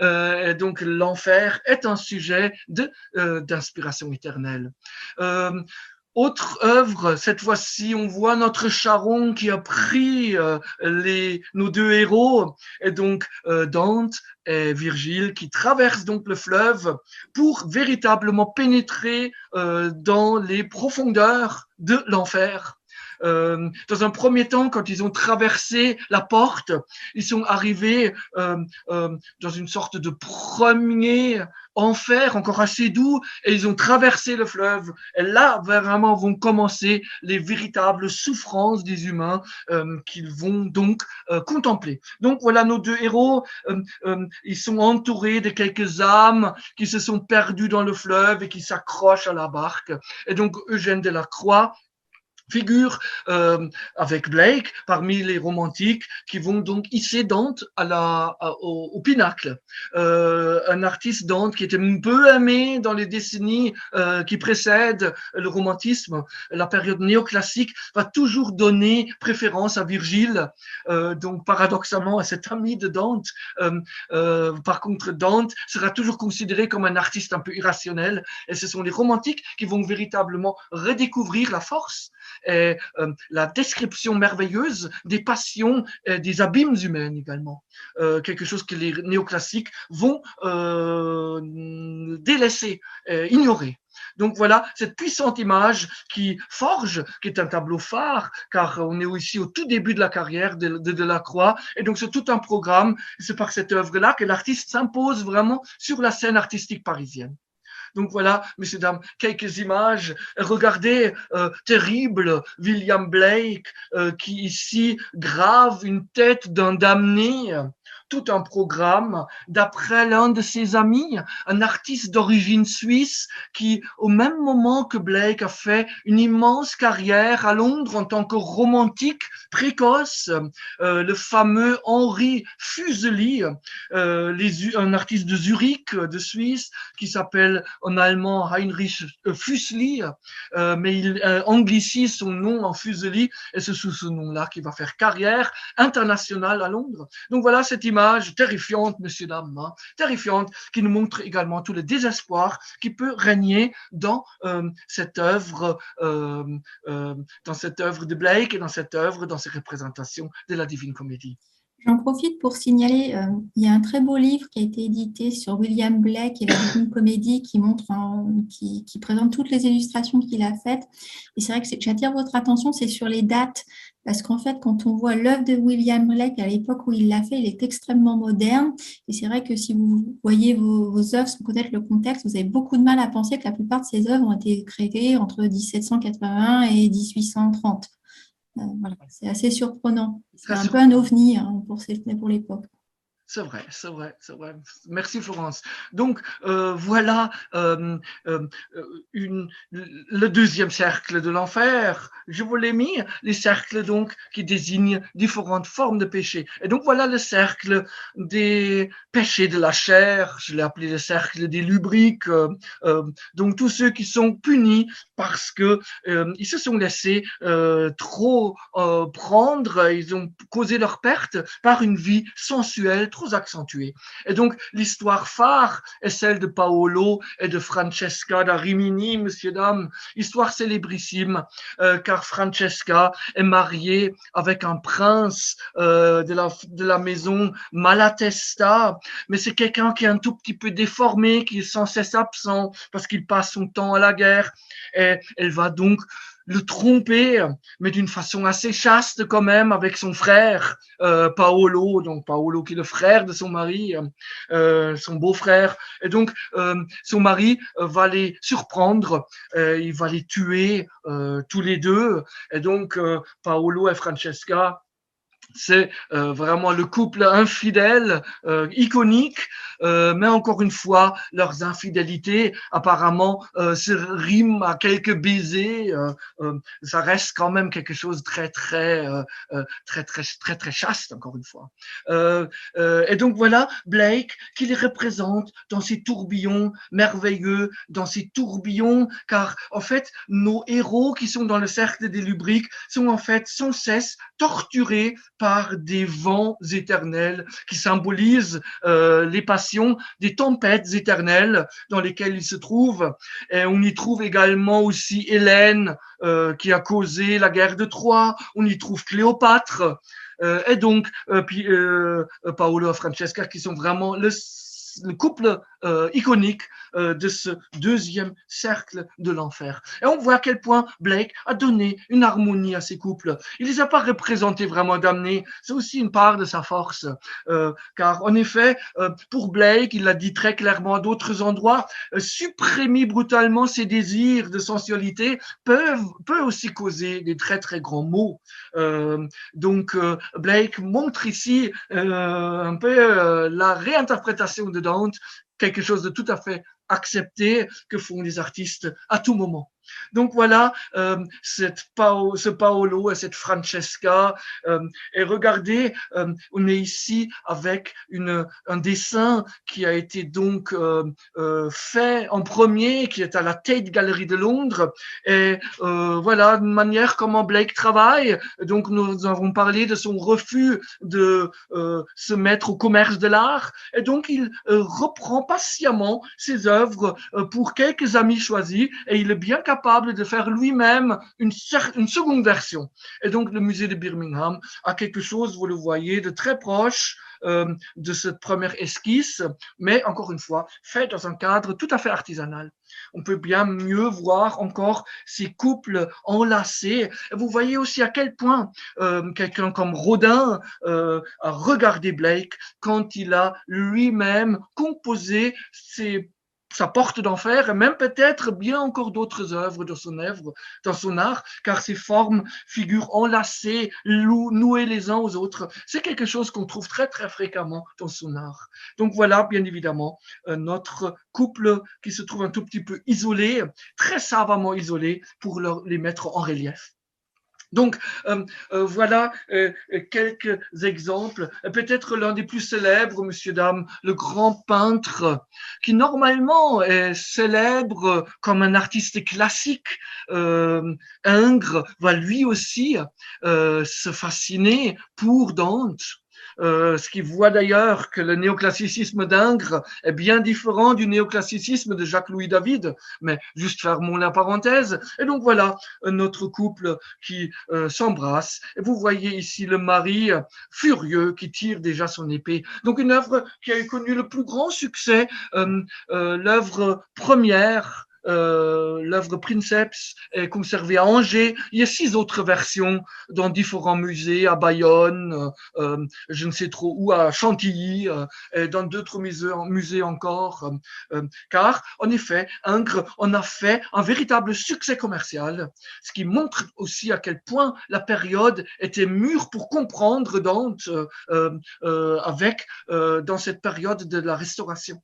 euh, et donc l'enfer, est un sujet d'inspiration éternelle. Autre œuvre, cette fois-ci, on voit notre Charon qui a pris euh, les, nos deux héros, et donc euh, Dante et Virgile, qui traversent donc le fleuve pour véritablement pénétrer euh, dans les profondeurs de l'enfer. Euh, dans un premier temps, quand ils ont traversé la porte, ils sont arrivés euh, euh, dans une sorte de premier enfer encore assez doux et ils ont traversé le fleuve. Et là, vraiment, vont commencer les véritables souffrances des humains euh, qu'ils vont donc euh, contempler. Donc voilà nos deux héros. Euh, ils sont entourés de quelques âmes qui se sont perdues dans le fleuve et qui s'accrochent à la barque. Et donc Eugène de la Croix figure euh, avec Blake parmi les romantiques qui vont donc hisser Dante à la, au, pinacle. Euh, un artiste Dante qui était peu aimé dans les décennies euh, qui précèdent le romantisme, la période néoclassique, va toujours donner préférence à Virgile, donc paradoxalement à cet ami de Dante. Par contre, Dante sera toujours considéré comme un artiste un peu irrationnel et ce sont les romantiques qui vont véritablement redécouvrir la force la description merveilleuse des passions et des abîmes humaines également. Euh, quelque chose que les néoclassiques vont euh, délaisser, ignorer. Donc voilà cette puissante image qui forge, qui est un tableau phare, car on est ici au tout début de la carrière de, de, de la Croix. Et donc c'est tout un programme. C'est par cette œuvre-là que l'artiste s'impose vraiment sur la scène artistique parisienne. Donc voilà, messieurs, dames, quelques images. Regardez, euh, terrible William Blake euh, qui ici grave une tête d'un damné tout un programme. D'après l'un de ses amis, un artiste d'origine suisse qui, au même moment que Blake, a fait une immense carrière à Londres en tant que romantique précoce, euh, le fameux Henri Fuseli, euh, un artiste de Zurich, de Suisse, qui s'appelle en allemand Heinrich euh, Fuseli, euh, mais il euh, anglicise son nom en Fuseli, et c'est sous ce nom-là qu'il va faire carrière internationale à Londres. Donc voilà cette terrifiante, messieurs, dames, hein, terrifiante, qui nous montre également tout le désespoir qui peut régner dans euh, cette œuvre, euh, euh, dans cette œuvre de Blake et dans cette œuvre, dans ces représentations de la Divine Comédie. J'en profite pour signaler, euh, il y a un très beau livre qui a été édité sur William Blake et la Divine Comédie qui montre, qui, qui, présente toutes les illustrations qu'il a faites. Et c'est vrai que j'attire votre attention, c'est sur les dates, parce qu'en fait, quand on voit l'œuvre de William Blake à l'époque où il l'a fait, il est extrêmement moderne. Et c'est vrai que si vous voyez vos, vos œuvres sans connaître le contexte, vous avez beaucoup de mal à penser que la plupart de ces œuvres ont été créées entre 1781 et 1830. Euh, c'est assez surprenant. C'est un peu un ovni hein, pour, pour l'époque. C'est vrai, c'est vrai, c'est vrai. Merci Florence. Donc euh, voilà euh, euh, une, le deuxième cercle de l'enfer. Je vous l'ai mis, les cercles donc qui désignent différentes formes de péché. Et donc voilà le cercle des péchés de la chair. Je l'ai appelé le cercle des lubriques. donc tous ceux qui sont punis parce que ils se sont laissés trop prendre, ils ont causé leur perte par une vie sensuelle trop accentuée. Et donc, l'histoire phare est celle de Paolo et de Francesca da Rimini, messieurs, dames. Histoire célébrissime, euh, car Francesca est mariée avec un prince euh, de, la, de la maison Malatesta, mais c'est quelqu'un qui est un tout petit peu déformé, qui est sans cesse absent parce qu'il passe son temps à la guerre. Et elle va donc le tromper, mais d'une façon assez chaste quand même, avec son frère euh, Paolo, donc Paolo qui est le frère de son mari, euh, son beau-frère. Et donc euh, son mari euh, va les surprendre, euh, il va les tuer tous les deux. Et donc Paolo et Francesca c'est euh, vraiment le couple infidèle, euh, iconique, euh, mais encore une fois, leurs infidélités apparemment se riment à quelques baisers. ça reste quand même quelque chose de très très très très très très chaste, encore une fois. et donc voilà Blake qui les représente dans ces tourbillons merveilleux, dans ces tourbillons, car en fait nos héros qui sont dans le cercle des lubriques sont en fait sans cesse torturés par des vents éternels qui symbolisent euh, les passions des tempêtes éternelles dans lesquelles il se trouve. Et on y trouve également aussi Hélène euh, qui a causé la guerre de Troie. On y trouve Cléopâtre. Euh, et donc, Paolo et Francesca qui sont vraiment le le couple euh, iconique euh, de ce deuxième cercle de l'enfer. Et on voit à quel point Blake a donné une harmonie à ces couples. Il les a pas représentés vraiment d'amener. C'est aussi une part de sa force. Euh, car en effet, pour Blake, il l'a dit très clairement à d'autres endroits, supprimer brutalement ses désirs de sensualité peuvent, peut aussi causer des très très grands maux. donc Blake montre ici un peu la réinterprétation de Dante quelque chose de tout à fait accepté que font les artistes à tout moment. Donc voilà, euh, cette ce Paolo et cette Francesca. Euh, et regardez, euh, on est ici avec une, un dessin qui a été donc fait en premier, qui est à la Tate Gallery de Londres. Et voilà une manière comment Blake travaille. Donc nous avons parlé de son refus de se mettre au commerce de l'art. Et donc il reprend patiemment ses œuvres pour quelques amis choisis et il est bien capable de faire lui-même une, seconde version. Et donc le musée de Birmingham a quelque chose, vous le voyez, de très proche euh, de cette première esquisse, mais encore une fois, fait dans un cadre tout à fait artisanal. On peut bien mieux voir encore ces couples enlacés. Vous voyez aussi à quel point euh, quelqu'un comme Rodin euh, a regardé Blake quand il a lui-même composé ces sa porte d'enfer, et même peut-être bien encore d'autres œuvres de son œuvre, dans son art, car ces formes figurent enlacées, nouées les uns aux autres. C'est quelque chose qu'on trouve très très fréquemment dans son art. Donc voilà, bien évidemment, euh, notre couple qui se trouve un tout petit peu isolé, très savamment isolé, pour les mettre en relief. Donc euh, euh, voilà euh, quelques exemples. Peut-être l'un des plus célèbres, monsieur, dame, le grand peintre, qui normalement est célèbre comme un artiste classique, Ingres, va lui aussi se fasciner pour Dante euh, ce qui voit d'ailleurs que le néoclassicisme d'Ingres est bien différent du néoclassicisme de Jacques-Louis David, mais juste fermons la parenthèse. Et donc voilà notre couple qui euh, s'embrasse. Et vous voyez ici le mari furieux qui tire déjà son épée. Donc une œuvre qui a connu le plus grand succès, euh, l'œuvre première euh, l'œuvre Princeps est conservée à Angers. Il y a six autres versions dans différents musées, à Bayonne, euh, je ne sais trop où, à Chantilly, et dans d'autres musées, musées encore. car, en effet, Ingres en a fait un véritable succès commercial, ce qui montre aussi à quel point la période était mûre pour comprendre Dante avec dans cette période de la restauration.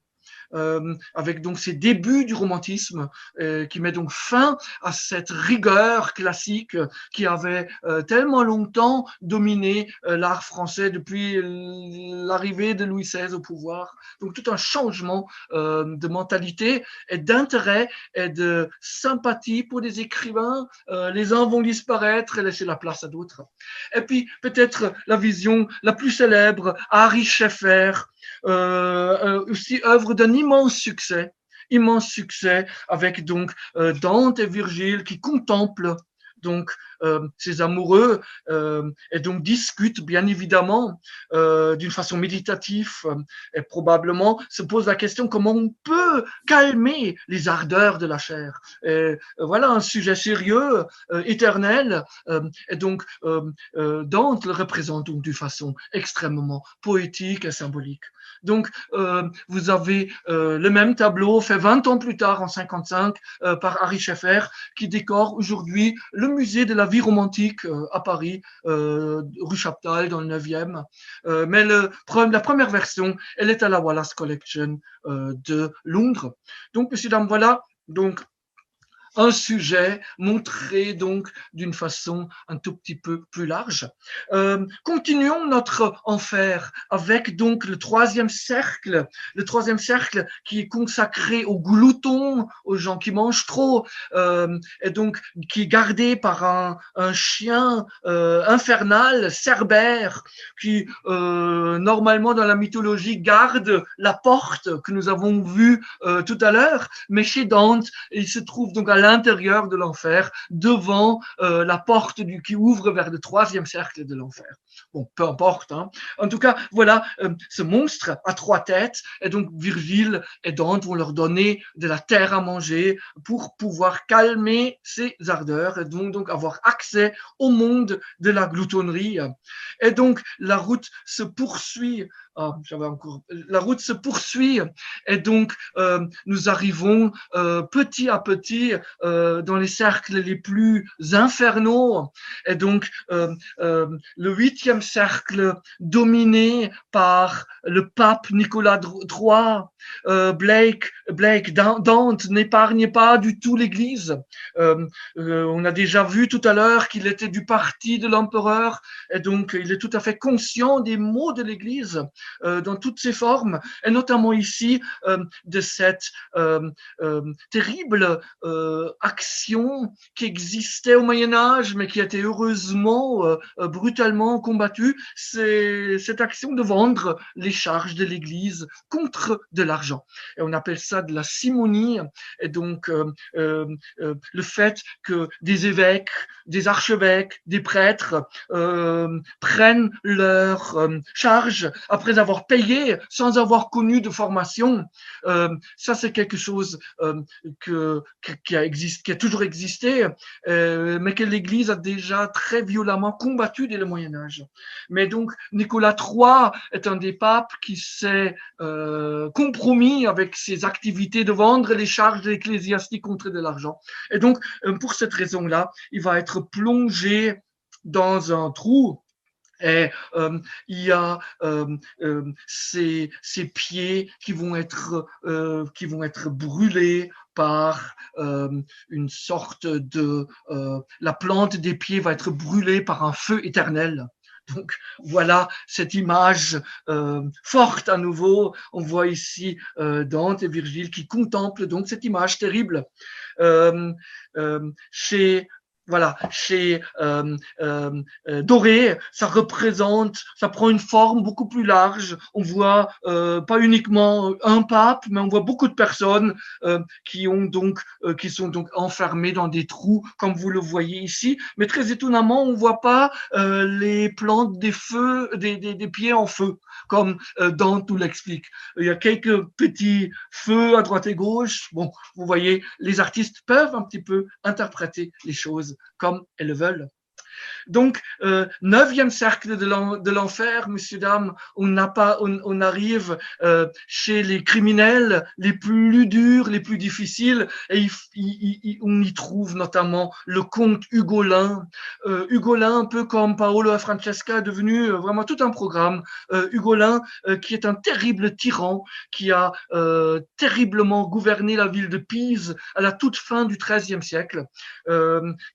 Euh, avec donc ces débuts du romantisme euh, qui met donc fin à cette rigueur classique qui avait euh, tellement longtemps dominé l'art français depuis l'arrivée de Louis XVI au pouvoir. Donc tout un changement de mentalité et d'intérêt et de sympathie pour des écrivains. les uns vont disparaître et laisser la place à d'autres. Et puis peut-être la vision la plus célèbre, Harry Schaeffer, euh, aussi œuvre d'un immense succès, immense succès avec donc euh, Dante et Virgile qui contemplent donc euh, ces amoureux euh, et donc discutent bien évidemment euh, d'une façon méditative et probablement se posent la question comment on peut calmer les ardeurs de la chair. Et voilà un sujet sérieux, éternel, et donc Dante le représente donc d'une façon extrêmement poétique et symbolique. Donc, vous avez le même tableau fait 20 ans plus tard, en 55, par Harry Schaeffer, qui décore aujourd'hui le musée de la vie romantique euh, à Paris, euh, rue Chaptal, dans le 9e. Euh, mais le, la première version, elle est à la Wallace Collection de Londres. Donc, messieurs, dames, voilà. Donc, un sujet montré donc d'une façon un tout petit peu plus large. Euh, continuons notre enfer avec donc le troisième cercle, le troisième cercle qui est consacré aux gloutons, aux gens qui mangent trop, euh, et donc qui est gardé par un, un chien euh, infernal, Cerbère, qui normalement dans la mythologie garde la porte que nous avons vue tout à l'heure, mais chez Dante, il se trouve donc à l'intérieur de l'enfer, devant euh, la porte du, qui ouvre vers le troisième cercle de l'enfer. Bon, peu importe. Hein. En tout cas, voilà euh, ce monstre à trois têtes. Et donc, Virgile et Dante vont leur donner de la terre à manger pour pouvoir calmer ses ardeurs et donc, donc avoir accès au monde de la gloutonnerie. Et donc, la route se poursuit ah, j'avais encore. La route se poursuit et donc euh, nous arrivons euh, petit à petit euh, dans les cercles les plus infernaux. Et donc le huitième cercle dominé par le pape Nicolas III, euh, Blake, Blake Dante n'épargne pas du tout l'Église. on a déjà vu tout à l'heure qu'il était du parti de l'empereur et donc il est tout à fait conscient des mots de l'Église. Euh, dans toutes ses formes, et notamment ici euh, de cette euh, terrible action qui existait au Moyen Âge, mais qui a été heureusement brutalement combattue, c'est cette action de vendre les charges de l'Église contre de l'argent. Et on appelle ça de la simonie, et donc le fait que des évêques, des archevêques, des prêtres prennent leurs charges après avoir payé sans avoir connu de formation. Euh, ça, c'est quelque chose euh, que, qui, a existe, qui a toujours existé, euh, mais que l'Église a déjà très violemment combattu dès le Moyen Âge. Mais donc, Nicolas III est un des papes qui s'est euh, compromis avec ses activités de vendre les charges ecclésiastiques contre de l'argent. Et donc, euh, pour cette raison-là, il va être plongé dans un trou et euh, il y a euh, ces, ces, pieds qui vont être qui vont être brûlés par une sorte de la plante des pieds va être brûlée par un feu éternel. Donc voilà cette image forte à nouveau. On voit ici Dante et Virgile qui contemplent donc cette image terrible. chez voilà, chez euh, euh, euh, Doré, ça représente, ça prend une forme beaucoup plus large. On voit pas uniquement un pape, mais on voit beaucoup de personnes qui ont donc, qui sont donc enfermées dans des trous, comme vous le voyez ici. Mais très étonnamment, on voit pas les plantes des feux, des, des, des, pieds en feu, comme Dante nous l'explique. Il y a quelques petits feux à droite et gauche. Bon, vous voyez, les artistes peuvent un petit peu interpréter les choses comme elles le veulent. Donc, euh, neuvième cercle de l'enfer, messieurs, dames, on, n'a pas, on, on arrive euh, chez les criminels les plus durs, les plus difficiles, et on y trouve notamment le comte Hugolin. Euh, Hugolin, un peu comme Paolo Francesca, devenu euh, vraiment tout un programme. Euh, Hugolin, qui est un terrible tyran, qui a terriblement gouverné la ville de Pise à la toute fin du XIIIe siècle,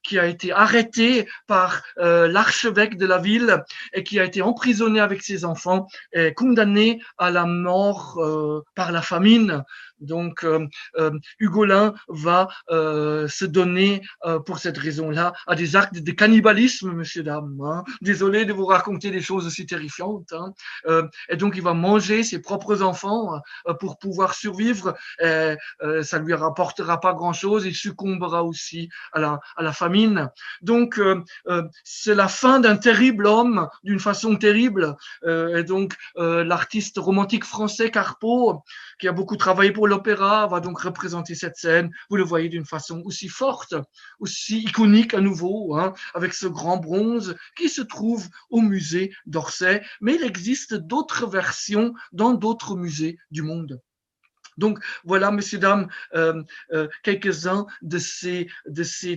qui a été arrêté par euh, l'archevêque de la ville et qui a été emprisonné avec ses enfants et condamné à la mort euh, par la famine. Donc, euh, euh, Hugolin va euh, se donner pour cette raison-là à des actes de cannibalisme, monsieur, dame. Hein. Désolé de vous raconter des choses aussi terrifiantes. Hein. Et donc, il va manger ses propres enfants pour pouvoir survivre. Et, ça lui rapportera pas grand-chose. Il succombera aussi à la, à la famine. Donc, c'est la fin d'un terrible homme, d'une façon terrible. et donc, l'artiste romantique français Carpeau, qui a beaucoup travaillé pour l'opéra va donc représenter cette scène, vous le voyez d'une façon aussi forte, aussi iconique à nouveau, hein, avec ce grand bronze qui se trouve au musée d'Orsay, mais il existe d'autres versions dans d'autres musées du monde. Donc voilà, messieurs, dames, euh, euh, quelques-uns de ces,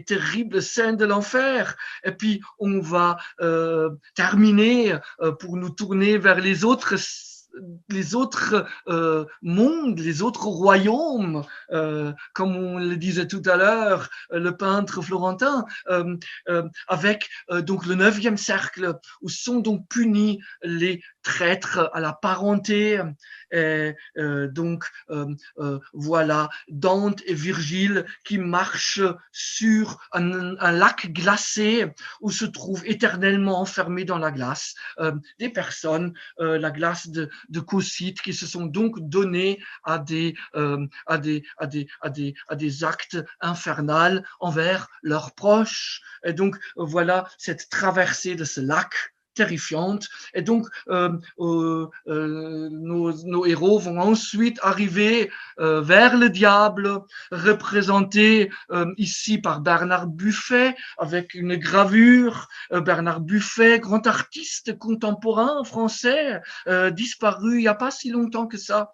terribles scènes de l'enfer. Et puis on va euh, terminer pour nous tourner vers les autres les autres euh, mondes, les autres royaumes, euh, comme on le disait tout à l'heure, euh, le peintre florentin, euh, euh, avec donc le neuvième cercle, où sont donc punis les traîtres à la parenté. Et, donc voilà Dante et Virgile qui marchent sur un, un, lac glacé où se trouvent éternellement enfermés dans la glace des personnes, la glace de, de Cocytes qui se sont donc donnés à des, euh, à des, à des, à des, à des actes infernals envers leurs proches. Et donc, voilà cette traversée de ce lac terrifiante. Et donc, euh, euh, euh, nos, nos, héros vont ensuite arriver euh, vers le diable, représenté euh, ici par Bernard Buffet, avec une gravure. Bernard Buffet, grand artiste contemporain français, disparu il n'y a pas si longtemps que ça,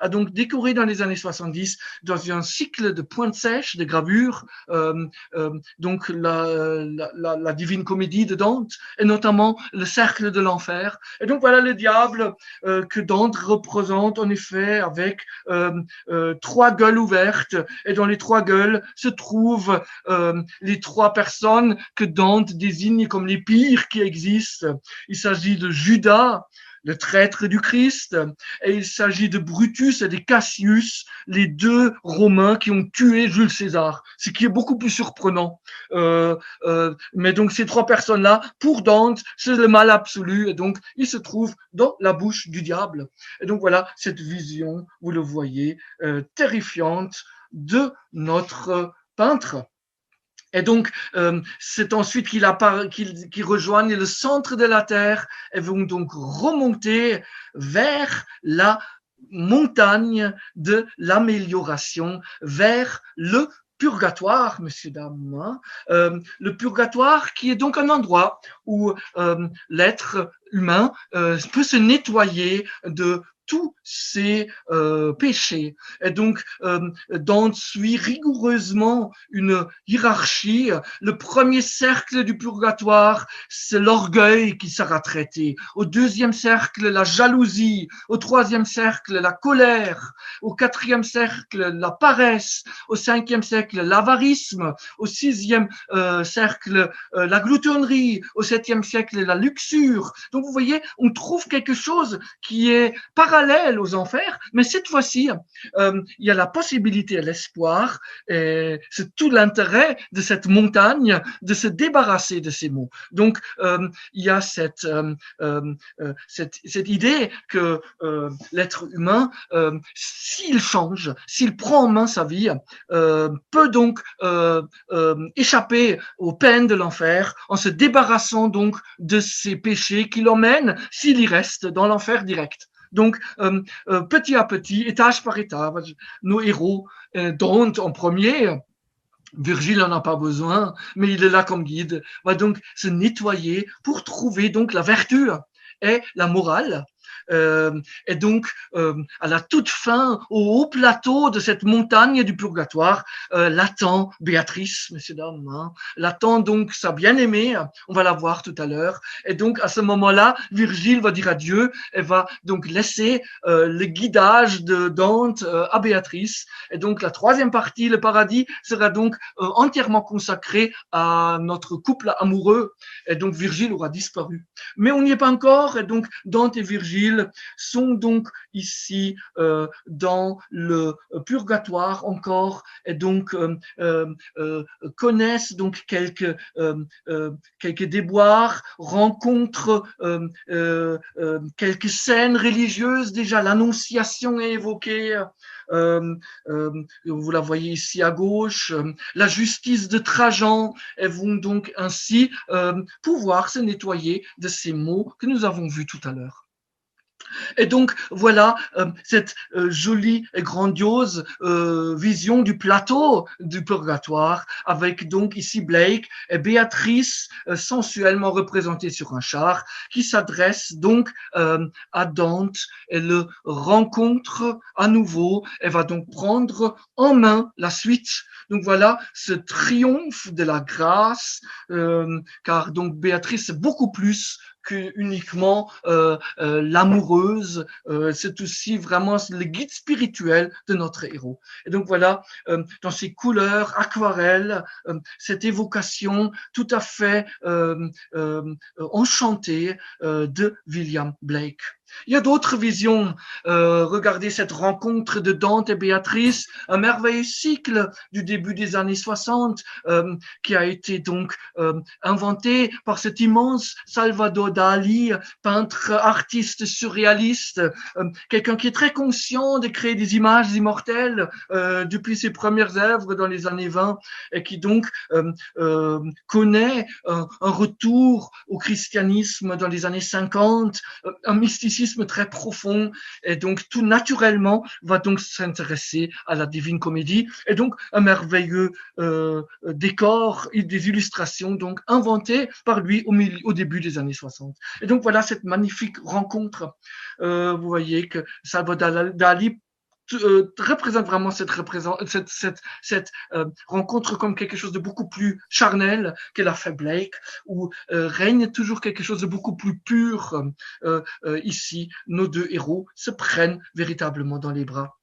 a donc décoré dans les années 70 dans un cycle de pointes sèches, de gravures, donc la, la, la Divine Comédie de Dante, et notamment le cercle de l'enfer. Et donc voilà le diable euh, que Dante représente en effet avec euh, euh, trois gueules ouvertes. Et dans les trois gueules se trouvent euh, les trois personnes que Dante désigne comme les pires qui existent. Il s'agit de Judas, le traître du Christ, et il s'agit de Brutus et de Cassius, les deux Romains qui ont tué Jules César, ce qui est beaucoup plus surprenant. Euh, euh, mais donc ces trois personnes-là, pour Dante, c'est le mal absolu, et donc ils se trouvent dans la bouche du diable. Et donc voilà cette vision, vous le voyez, euh, terrifiante de notre peintre. Et donc, euh, c'est ensuite qu'ils qu rejoignent le centre de la Terre et vont donc remonter vers la montagne de l'amélioration, vers le purgatoire, messieurs, dames. Hein. Euh, le purgatoire qui est donc un endroit où euh, l'être humain euh, peut se nettoyer de tous ses euh, péchés. Et donc, euh, Dante suit rigoureusement une hiérarchie. Le premier cercle du purgatoire, c'est l'orgueil qui sera traité. Au deuxième cercle, la jalousie. Au troisième cercle, la colère. Au quatrième cercle, la paresse. Au cinquième cercle, l'avarisme. Au sixième euh, cercle, euh, la gloutonnerie. Au septième siècle, la luxure. Donc, vous voyez, on trouve quelque chose qui est parallèle parallèle aux enfers, mais cette fois-ci, euh, il y a la possibilité l'espoir, c'est tout l'intérêt de cette montagne, de se débarrasser de ces mots. Donc, euh, il y a cette, euh, idée que l'être humain, s'il change, s'il prend en main sa vie, peut donc échapper aux peines de l'enfer en se débarrassant donc de ses péchés qui l'emmènent, s'il y reste, dans l'enfer direct. Donc, euh, euh, petit à petit, étage par étage, nos héros, euh, dont en premier, Virgile n'en a pas besoin, mais il est là comme guide, va donc se nettoyer pour trouver donc la vertu et la morale et donc euh, à la toute fin, au haut plateau de cette montagne du purgatoire, euh, l'attend Béatrice, messieurs dames, hein, l'attend donc sa bien-aimée, on va la voir tout à l'heure, et donc à ce moment-là, Virgile va dire adieu, et va donc laisser euh, le guidage de Dante euh, à Béatrice, et donc la troisième partie, le paradis, sera donc euh, entièrement consacré à notre couple amoureux, et donc Virgile aura disparu. Mais on n'y est pas encore, et donc Dante et Virgile sont donc ici euh, dans le purgatoire encore et donc euh, euh, connaissent donc quelques quelques déboires, rencontrent quelques scènes religieuses déjà l'annonciation est évoquée. vous la voyez ici à gauche, la justice de Trajan, elles vont donc ainsi pouvoir se nettoyer de ces mots que nous avons vus tout à l'heure. Et donc voilà euh, cette euh, jolie et grandiose euh, vision du plateau du purgatoire, avec donc ici Blake et Béatrice sensuellement représentée sur un char, qui s'adresse donc à Dante et le rencontre à nouveau. Elle va donc prendre en main la suite. Donc voilà ce triomphe de la grâce, car donc Béatrice est beaucoup plus que uniquement euh, euh, l'amoureuse. Euh, c'est aussi vraiment le guide spirituel de notre héros. Et donc voilà, euh, dans ces couleurs aquarelles, cette évocation tout à fait enchantée de William Blake. Il y a d'autres visions. Euh, regardez cette rencontre de Dante et Béatrice, un merveilleux cycle du début des années 60 euh, qui a été donc euh, inventé par cet immense Salvador Dali, peintre, artiste surréaliste, euh, quelqu'un qui est très conscient de créer des images immortelles euh, depuis ses premières œuvres dans les années 20 et qui donc euh, connaît un, un retour au christianisme dans les années 50, un mysticisme très profond et donc tout naturellement va donc s'intéresser à la divine comédie et donc un merveilleux euh, décor et des illustrations donc inventées par lui au, milieu, au début des années 60. Et donc voilà cette magnifique rencontre. Euh, vous voyez que Salvador Dali euh, représente vraiment cette, cette euh, rencontre comme quelque chose de beaucoup plus charnel qu'elle a fait Blake, où euh, règne toujours quelque chose de beaucoup plus pur. Euh, euh, ici, nos deux héros se prennent véritablement dans les bras.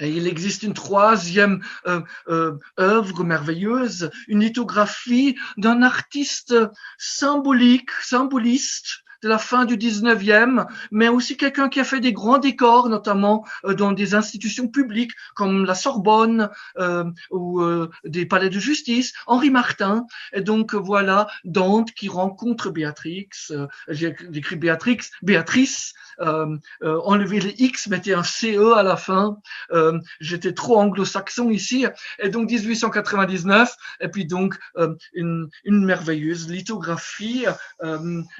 Et il existe une troisième euh, œuvre merveilleuse, une lithographie d'un artiste symbolique, symboliste, de la fin du 19e, mais aussi quelqu'un qui a fait des grands décors, notamment euh, dans des institutions publiques comme la Sorbonne euh, ou euh, des palais de justice, Henri Martin. Et donc voilà Dante qui rencontre Béatrix, euh, j'ai écrit Béatrix, Béatrice, enlever les X, mettez un CE à la fin. J'étais trop anglo-saxon ici. Et donc 1899, et puis donc une, merveilleuse lithographie.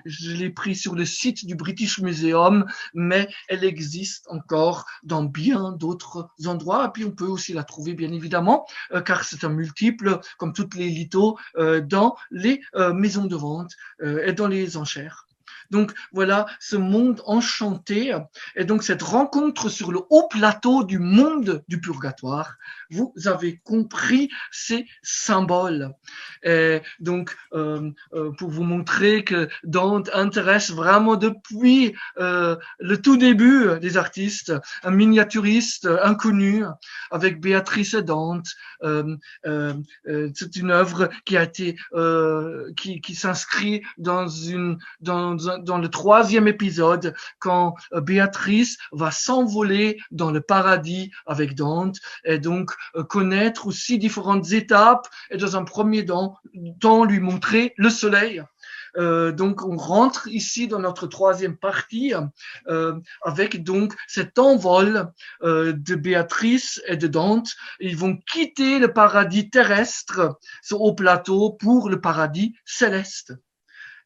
je l'ai pris sur le site du British Museum, mais elle existe encore dans bien d'autres endroits. Et puis on peut aussi la trouver, bien évidemment, euh, car c'est un multiple, comme toutes les lithos, euh, dans les euh, maisons de vente et dans les enchères. Donc voilà ce monde enchanté et donc cette rencontre sur le haut plateau du monde du purgatoire. Vous avez compris ces symboles. Et donc euh, euh, pour vous montrer que Dante intéresse vraiment depuis euh, le tout début des artistes, un miniaturiste inconnu avec Béatrice et Dante. C'est une œuvre qui a été qui, qui s'inscrit dans une dans dans le troisième épisode quand euh, Béatrice va s'envoler dans le paradis avec Dante et donc euh, connaître aussi différentes étapes et dans un premier temps, lui montrer le soleil. Euh, donc on rentre ici dans notre troisième partie avec donc cet envol de Béatrice et de Dante. Ils vont quitter le paradis terrestre au plateau pour le paradis céleste.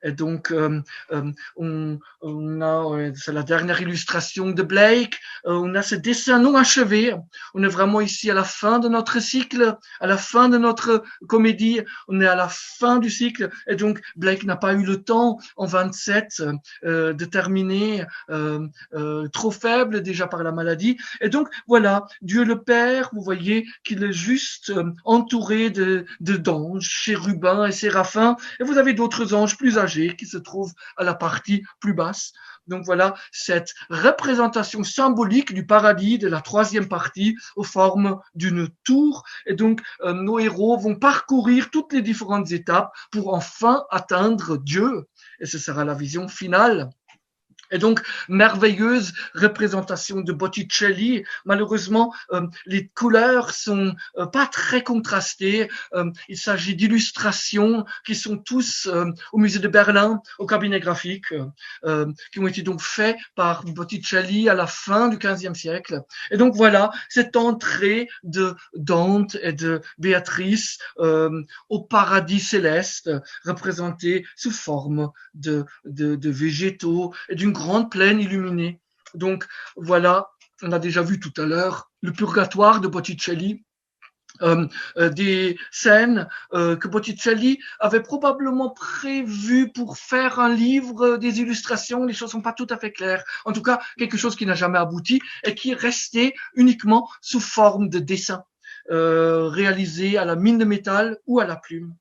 Et donc, euh, euh, on, on, a, c'est la dernière illustration de Blake, euh, on a ce dessin non achevé. On est vraiment ici à la fin de notre cycle, à la fin de notre comédie, on est à la fin du cycle. Et donc, Blake n'a pas eu le temps en 27 euh, de terminer, euh, trop faible déjà par la maladie. Et donc, voilà, Dieu le Père, vous voyez qu'il est juste entouré de, de d'anges, chérubins et séraphins. Et vous avez d'autres anges plus âgés qui se trouve à la partie plus basse. Donc voilà cette représentation symbolique du paradis de la troisième partie aux formes d'une tour. Et donc euh, nos héros vont parcourir toutes les différentes étapes pour enfin atteindre Dieu. Et ce sera la vision finale. Et donc, merveilleuse représentation de Botticelli. Malheureusement, euh, les couleurs sont euh, pas très contrastées. Euh, il s'agit d'illustrations qui sont tous au musée de Berlin, au cabinet graphique, qui ont été donc faits par Botticelli à la fin du XVe siècle. Et donc voilà cette entrée de Dante et de Béatrice au paradis céleste, représentée sous forme de, de, de végétaux et d'une grande plaine illuminée. Donc voilà, on a déjà vu tout à l'heure le purgatoire de Botticelli, euh, euh, des scènes euh, que Botticelli avait probablement prévues pour faire un livre, des illustrations, les choses sont pas tout à fait claires. En tout cas, quelque chose qui n'a jamais abouti et qui est resté uniquement sous forme de dessin réalisé à la mine de métal ou à la plume.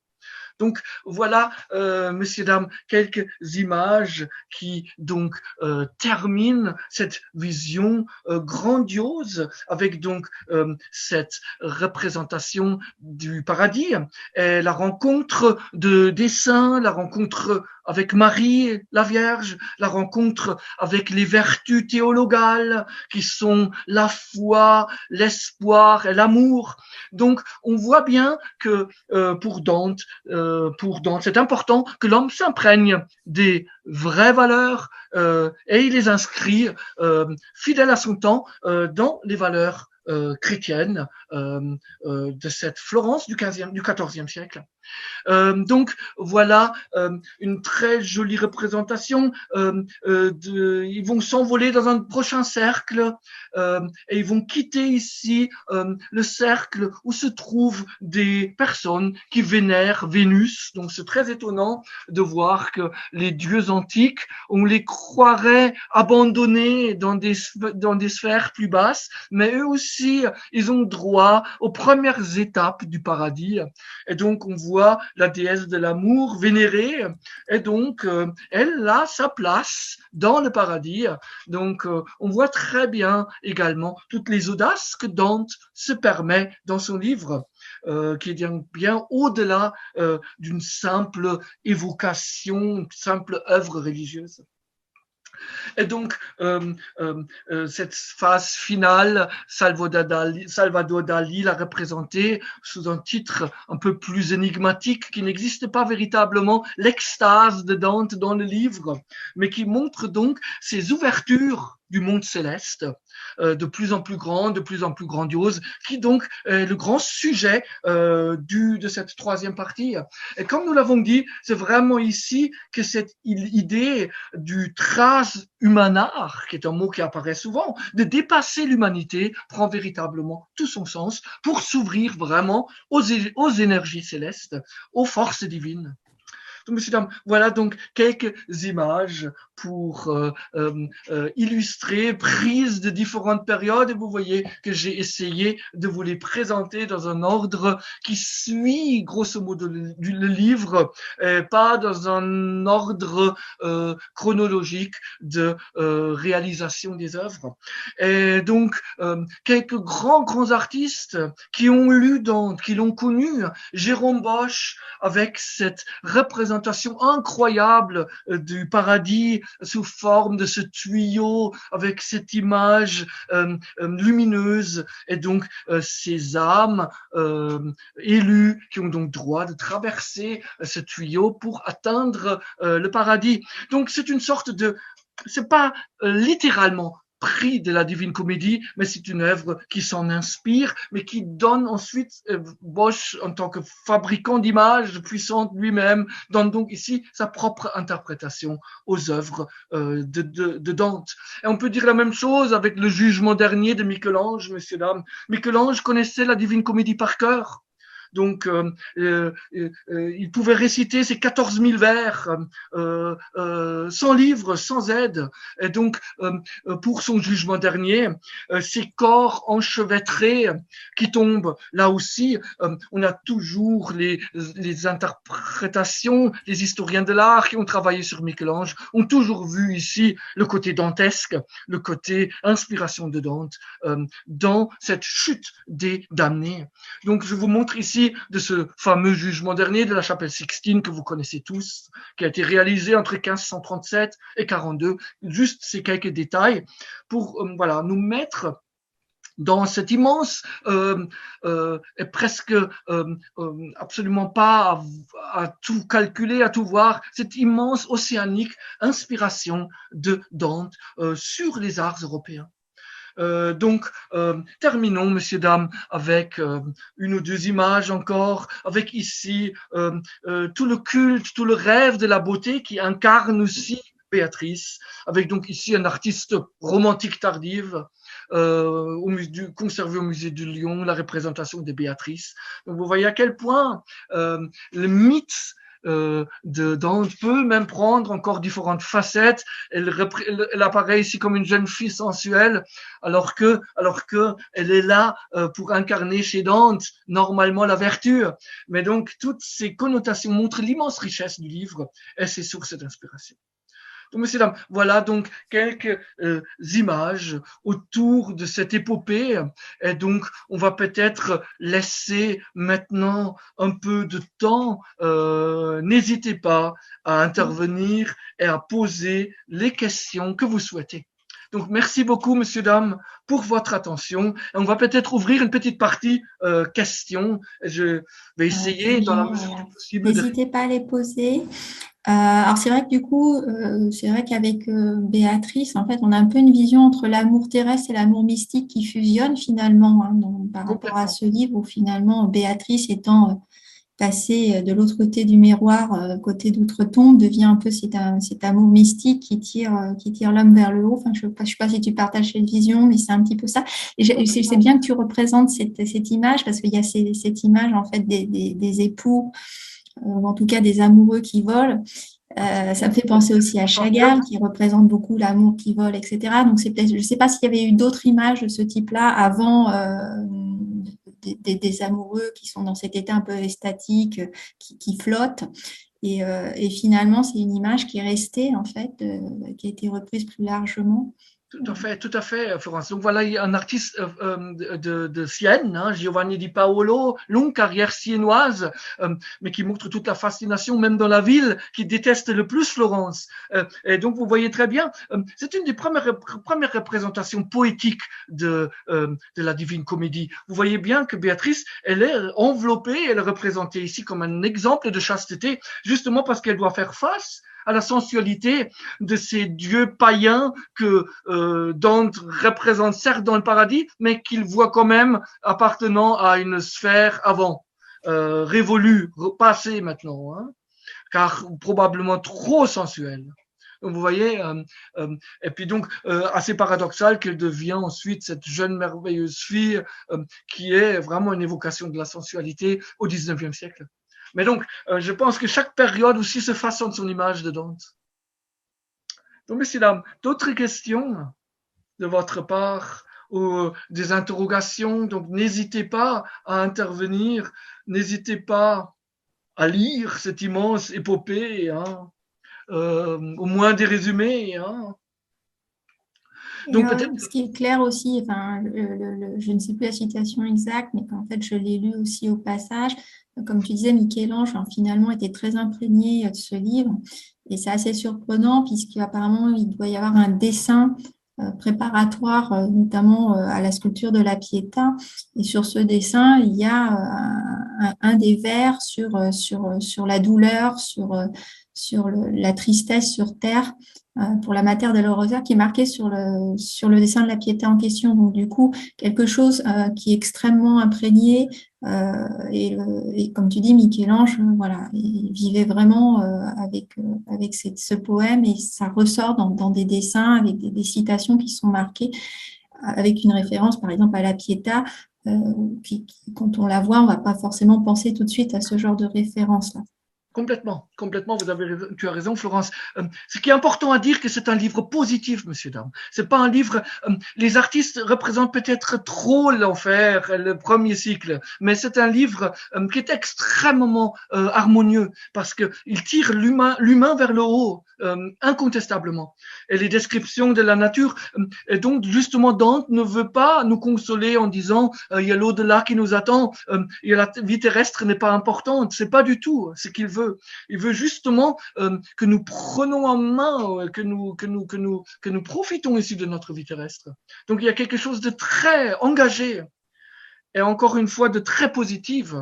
Donc voilà, euh, messieurs, dames, quelques images qui donc euh, terminent cette vision euh, grandiose avec donc euh, cette représentation du paradis. Et la rencontre de des saints, la rencontre avec Marie, la Vierge, la rencontre avec les vertus théologales qui sont la foi, l'espoir et l'amour. Donc, on voit bien que euh, pour Dante, euh, pour Dante, c'est important que l'homme s'imprègne des vraies valeurs euh, et il les inscrit fidèle à son temps dans les valeurs chrétiennes de cette Florence du 15e, du 14e siècle. Euh, donc voilà euh, une très jolie représentation. Euh, ils vont s'envoler dans un prochain cercle et ils vont quitter ici le cercle où se trouvent des personnes qui vénèrent Vénus. Donc c'est très étonnant de voir que les dieux antiques, on les croirait abandonnés dans des, dans des sphères plus basses, mais eux aussi, ils ont droit aux premières étapes du paradis. Et donc on voit la déesse de l'amour vénérée, et donc euh, elle a sa place dans le paradis. Donc euh, on voit très bien également toutes les audaces que Dante se permet dans son livre. Euh, qui est bien, bien au-delà d'une simple évocation, une simple œuvre religieuse. Et donc, euh, euh, euh, cette phase finale, Salvador Dali, l'a représentée sous un titre un peu plus énigmatique qui n'existe pas véritablement, l'extase de Dante dans le livre, mais qui montre donc ses ouvertures du monde céleste, euh, de plus en plus grand, de plus en plus grandiose, qui donc est le grand sujet euh, du, de cette troisième partie. Et comme nous l'avons dit, c'est vraiment ici que cette idée du humanar, qui est un mot qui apparaît souvent, de dépasser l'humanité, prend véritablement tout son sens pour s'ouvrir vraiment aux, aux énergies célestes, aux forces divines. Dames, voilà donc quelques images pour euh, euh, euh, illustrer, prises de différentes périodes. Et vous voyez que j'ai essayé de vous les présenter dans un ordre qui suit grosso modo le, livre, et pas dans un ordre chronologique de réalisation des œuvres. Et donc, quelques grands, grands artistes qui ont lu Dante, qui l'ont connu, Jérôme Bosch, avec cette représentation incroyable du paradis sous forme de ce tuyau avec cette image euh, euh, lumineuse et donc euh, ces âmes élues qui ont donc droit de traverser ce tuyau pour atteindre le paradis. Donc c'est une sorte de c'est pas littéralement pris de la Divine Comédie, mais c'est une œuvre qui s'en inspire, mais qui donne ensuite, euh, Bosch, en tant que fabricant d'images puissantes lui-même, donne donc ici sa propre interprétation aux œuvres euh, de, Dante. Et on peut dire la même chose avec le jugement dernier de Michel-Ange, messieurs, dames. Michel-Ange connaissait la Divine Comédie par cœur. Donc, euh, euh, euh, il pouvait réciter ses 14 000 vers sans livre, sans aide. Et donc, pour son jugement dernier, ces corps enchevêtrés qui tombent, là aussi, on a toujours les, les interprétations, les historiens de l'art qui ont travaillé sur Michel-Ange ont toujours vu ici le côté dantesque, le côté inspiration de Dante dans cette chute des damnés. Donc, je vous montre ici de ce fameux jugement dernier de la chapelle Sixtine que vous connaissez tous, qui a été réalisé entre 1537 et 42. Juste ces quelques détails pour euh, nous mettre dans cette immense euh, euh, et presque absolument pas à, tout calculer, à tout voir, cette immense océanique inspiration de Dante sur les arts européens. Euh, donc, euh, terminons, messieurs, dames, avec euh, une ou deux images encore, avec ici tout le culte, tout le rêve de la beauté qui incarne aussi Béatrice, avec donc ici un artiste romantique tardive, euh, au musée, conservé au musée de Lyon, la représentation de Béatrice. Donc vous voyez à quel point euh, le mythe euh, de Dante peut même prendre encore différentes facettes. Elle, elle, apparaît ici comme une jeune fille sensuelle, alors que, alors que elle est là euh, pour incarner chez Dante normalement la vertu. Mais donc toutes ces connotations montrent l'immense richesse du livre et ses sources d'inspiration. Messieurs, dames, voilà donc quelques euh, images autour de cette épopée. Et donc, on va peut-être laisser maintenant un peu de temps. Euh, N'hésitez pas à intervenir et à poser les questions que vous souhaitez. Donc, merci beaucoup, messieurs, dames, pour votre attention. Et on va peut-être ouvrir une petite partie euh, questions. Je vais essayer, dans la mesure du possible. N'hésitez de... pas à les poser. Euh, alors c'est vrai que du coup, euh, c'est vrai qu'avec euh, Béatrice, en fait, on a un peu une vision entre l'amour terrestre et l'amour mystique qui fusionne finalement hein, donc, par rapport à ce livre où finalement Béatrice étant passée de l'autre côté du miroir, côté d'outre-tombe, devient un peu cet, cet, amour mystique qui tire, qui tire l'homme vers le haut. Enfin, je ne sais, pas si tu partages cette vision, mais c'est un petit peu ça. C'est bien que tu représentes cette, cette image parce qu'il y a cette image en fait des, des, époux ou en tout cas des amoureux qui volent. Euh, ça me fait penser aussi à Chagall, qui représente beaucoup l'amour qui vole, etc. Donc, je ne sais pas s'il y avait eu d'autres images de ce type-là avant euh, des, amoureux qui sont dans cet état un peu estatique, qui, qui flottent. Et, euh, et finalement, c'est une image qui est restée, en fait, euh, qui a été reprise plus largement. Tout à fait, tout à fait, Florence. Donc voilà, un artiste euh, euh, de, de Sienne, hein, Giovanni Di Paolo, longue carrière siennoise, euh, mais qui montre toute la fascination, même dans la ville, qui déteste le plus Florence. Euh, et donc vous voyez très bien, euh, c'est une des premières, premières représentations poétiques de, euh, de la Divine Comédie. Vous voyez bien que Béatrice, elle est enveloppée, elle est représentée ici comme un exemple de chasteté, justement parce qu'elle doit faire face à la sensualité de ces dieux païens que euh, Dante représente certes dans le paradis, mais qu'il voit quand même appartenant à une sphère avant, euh, révolue, passée maintenant, hein, car probablement trop sensuelle. Donc vous voyez, euh, euh, et puis donc euh, assez paradoxal qu'elle devient ensuite cette jeune merveilleuse fille euh, qui est vraiment une évocation de la sensualité au 19e siècle. Mais donc, euh, je pense que chaque période aussi se façonne son image de Dante. Donc, messieurs, dames, d'autres questions de votre part ou des interrogations, donc n'hésitez pas à intervenir, n'hésitez pas à lire cette immense épopée, hein, euh, au moins des résumés. Hein. Donc ce qui est clair aussi, enfin, je ne sais plus la citation exacte, mais qu'en fait je l'ai lu aussi au passage, comme tu disais, Michel-Ange finalement était très imprégné de ce livre, et c'est assez surprenant puisqu'apparemment il doit y avoir un dessin euh, préparatoire, euh, notamment euh, à la sculpture de la Pietà. Et sur ce dessin, il y a un, des vers sur, sur, sur la douleur, sur, sur la tristesse sur terre pour la matière de l'Orosa qui est marqué sur le, sur le dessin de la Piété en question. Donc, du coup, quelque chose qui est extrêmement imprégné. et, et, comme tu dis, Michel-Ange, voilà, il vivait vraiment avec, avec ce poème et ça ressort dans, dans des dessins avec des, citations qui sont marquées avec une référence, par exemple, à la Pietà. Quand on la voit, on ne va pas forcément penser tout de suite à ce genre de référence-là. Complètement, complètement, vous avez tu as raison, Florence. Euh, ce qui est important à dire, que c'est un livre positif, monsieur, dames. C'est pas un livre. Euh, les artistes représentent peut-être trop l'enfer, le premier cycle, mais c'est un livre euh, qui est extrêmement harmonieux parce que il tire l'humain, vers le haut, incontestablement. Et les descriptions de la nature. et donc, justement, Dante ne veut pas nous consoler en disant il y a l'au-delà qui nous attend, la vie terrestre n'est pas importante. C'est pas du tout ce qu'il veut il veut justement euh, que nous prenons en main, euh, que nous, que nous, que nous, que nous profitons ici de notre vie terrestre. Donc il y a quelque chose de très engagé et encore une fois de très positif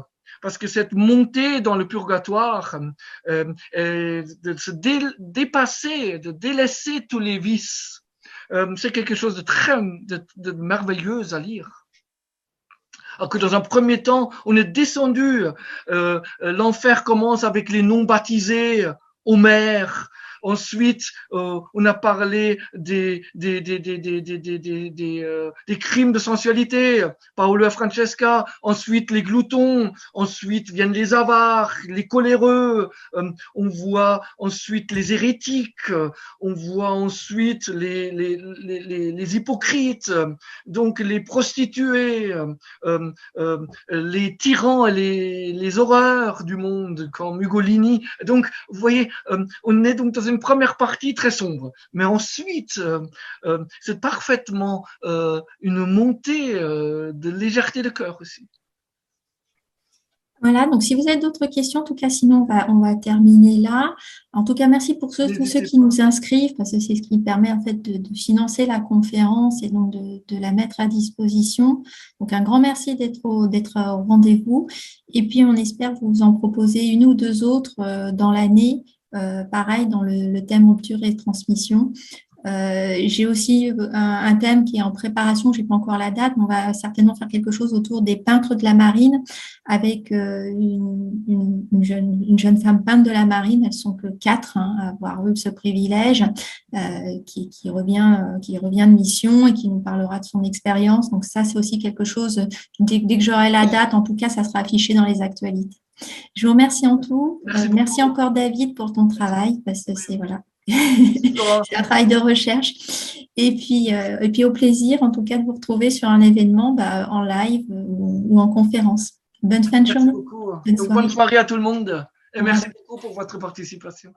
parce que cette montée dans le purgatoire, euh, de se dépasser, de délaisser tous les vices, c'est quelque chose de très de merveilleux à lire. Alors que dans un premier temps, on est descendu. Euh, L'enfer commence avec les non baptisés, Homère, Ensuite, euh, on a parlé des, des, des, des, des, des, des, des, euh, crimes de sensualité, Paolo et Francesca. Ensuite, les gloutons. Ensuite, viennent les avares, les coléreux. Euh, on voit ensuite les hérétiques. On voit ensuite les, les, les, les, hypocrites. Donc, les prostituées, les tyrans et les, les horreurs du monde, comme Ugolini. Donc, vous voyez, on est donc dans une première partie très sombre, mais ensuite, euh, euh, c'est parfaitement euh, une montée de légèreté de cœur aussi. Voilà, donc si vous avez d'autres questions, en tout cas, sinon on va, on va terminer là. En tout cas, merci pour ceux, tous ceux qui nous inscrivent, parce que c'est ce qui permet en fait de, financer la conférence et donc de, de, la mettre à disposition. Donc un grand merci d'être au, d'être au rendez-vous. Et puis on espère vous en proposer une ou deux autres dans l'année pareil, dans le, thème rupture et transmission. Euh, j'ai aussi euh, un, thème qui est en préparation, je n'ai pas encore la date, mais on va certainement faire quelque chose autour des peintres de la marine avec une, jeune, femme peinte de la marine. Elles sont que quatre hein, à avoir eu ce privilège, qui, revient, qui revient de mission et qui nous parlera de son expérience. Donc ça, c'est aussi quelque chose, dès que j'aurai la date, en tout cas, ça sera affiché dans les actualités. Je vous remercie en tout. Merci, euh, encore David pour ton travail parce que c'est voilà. c'est un travail de recherche. Et puis, euh, et puis au plaisir, en tout cas, de vous retrouver sur un événement bah, en live ou, en conférence. Bonne fin de journée. Bonne, soirée à tout le monde. Et merci beaucoup pour votre participation.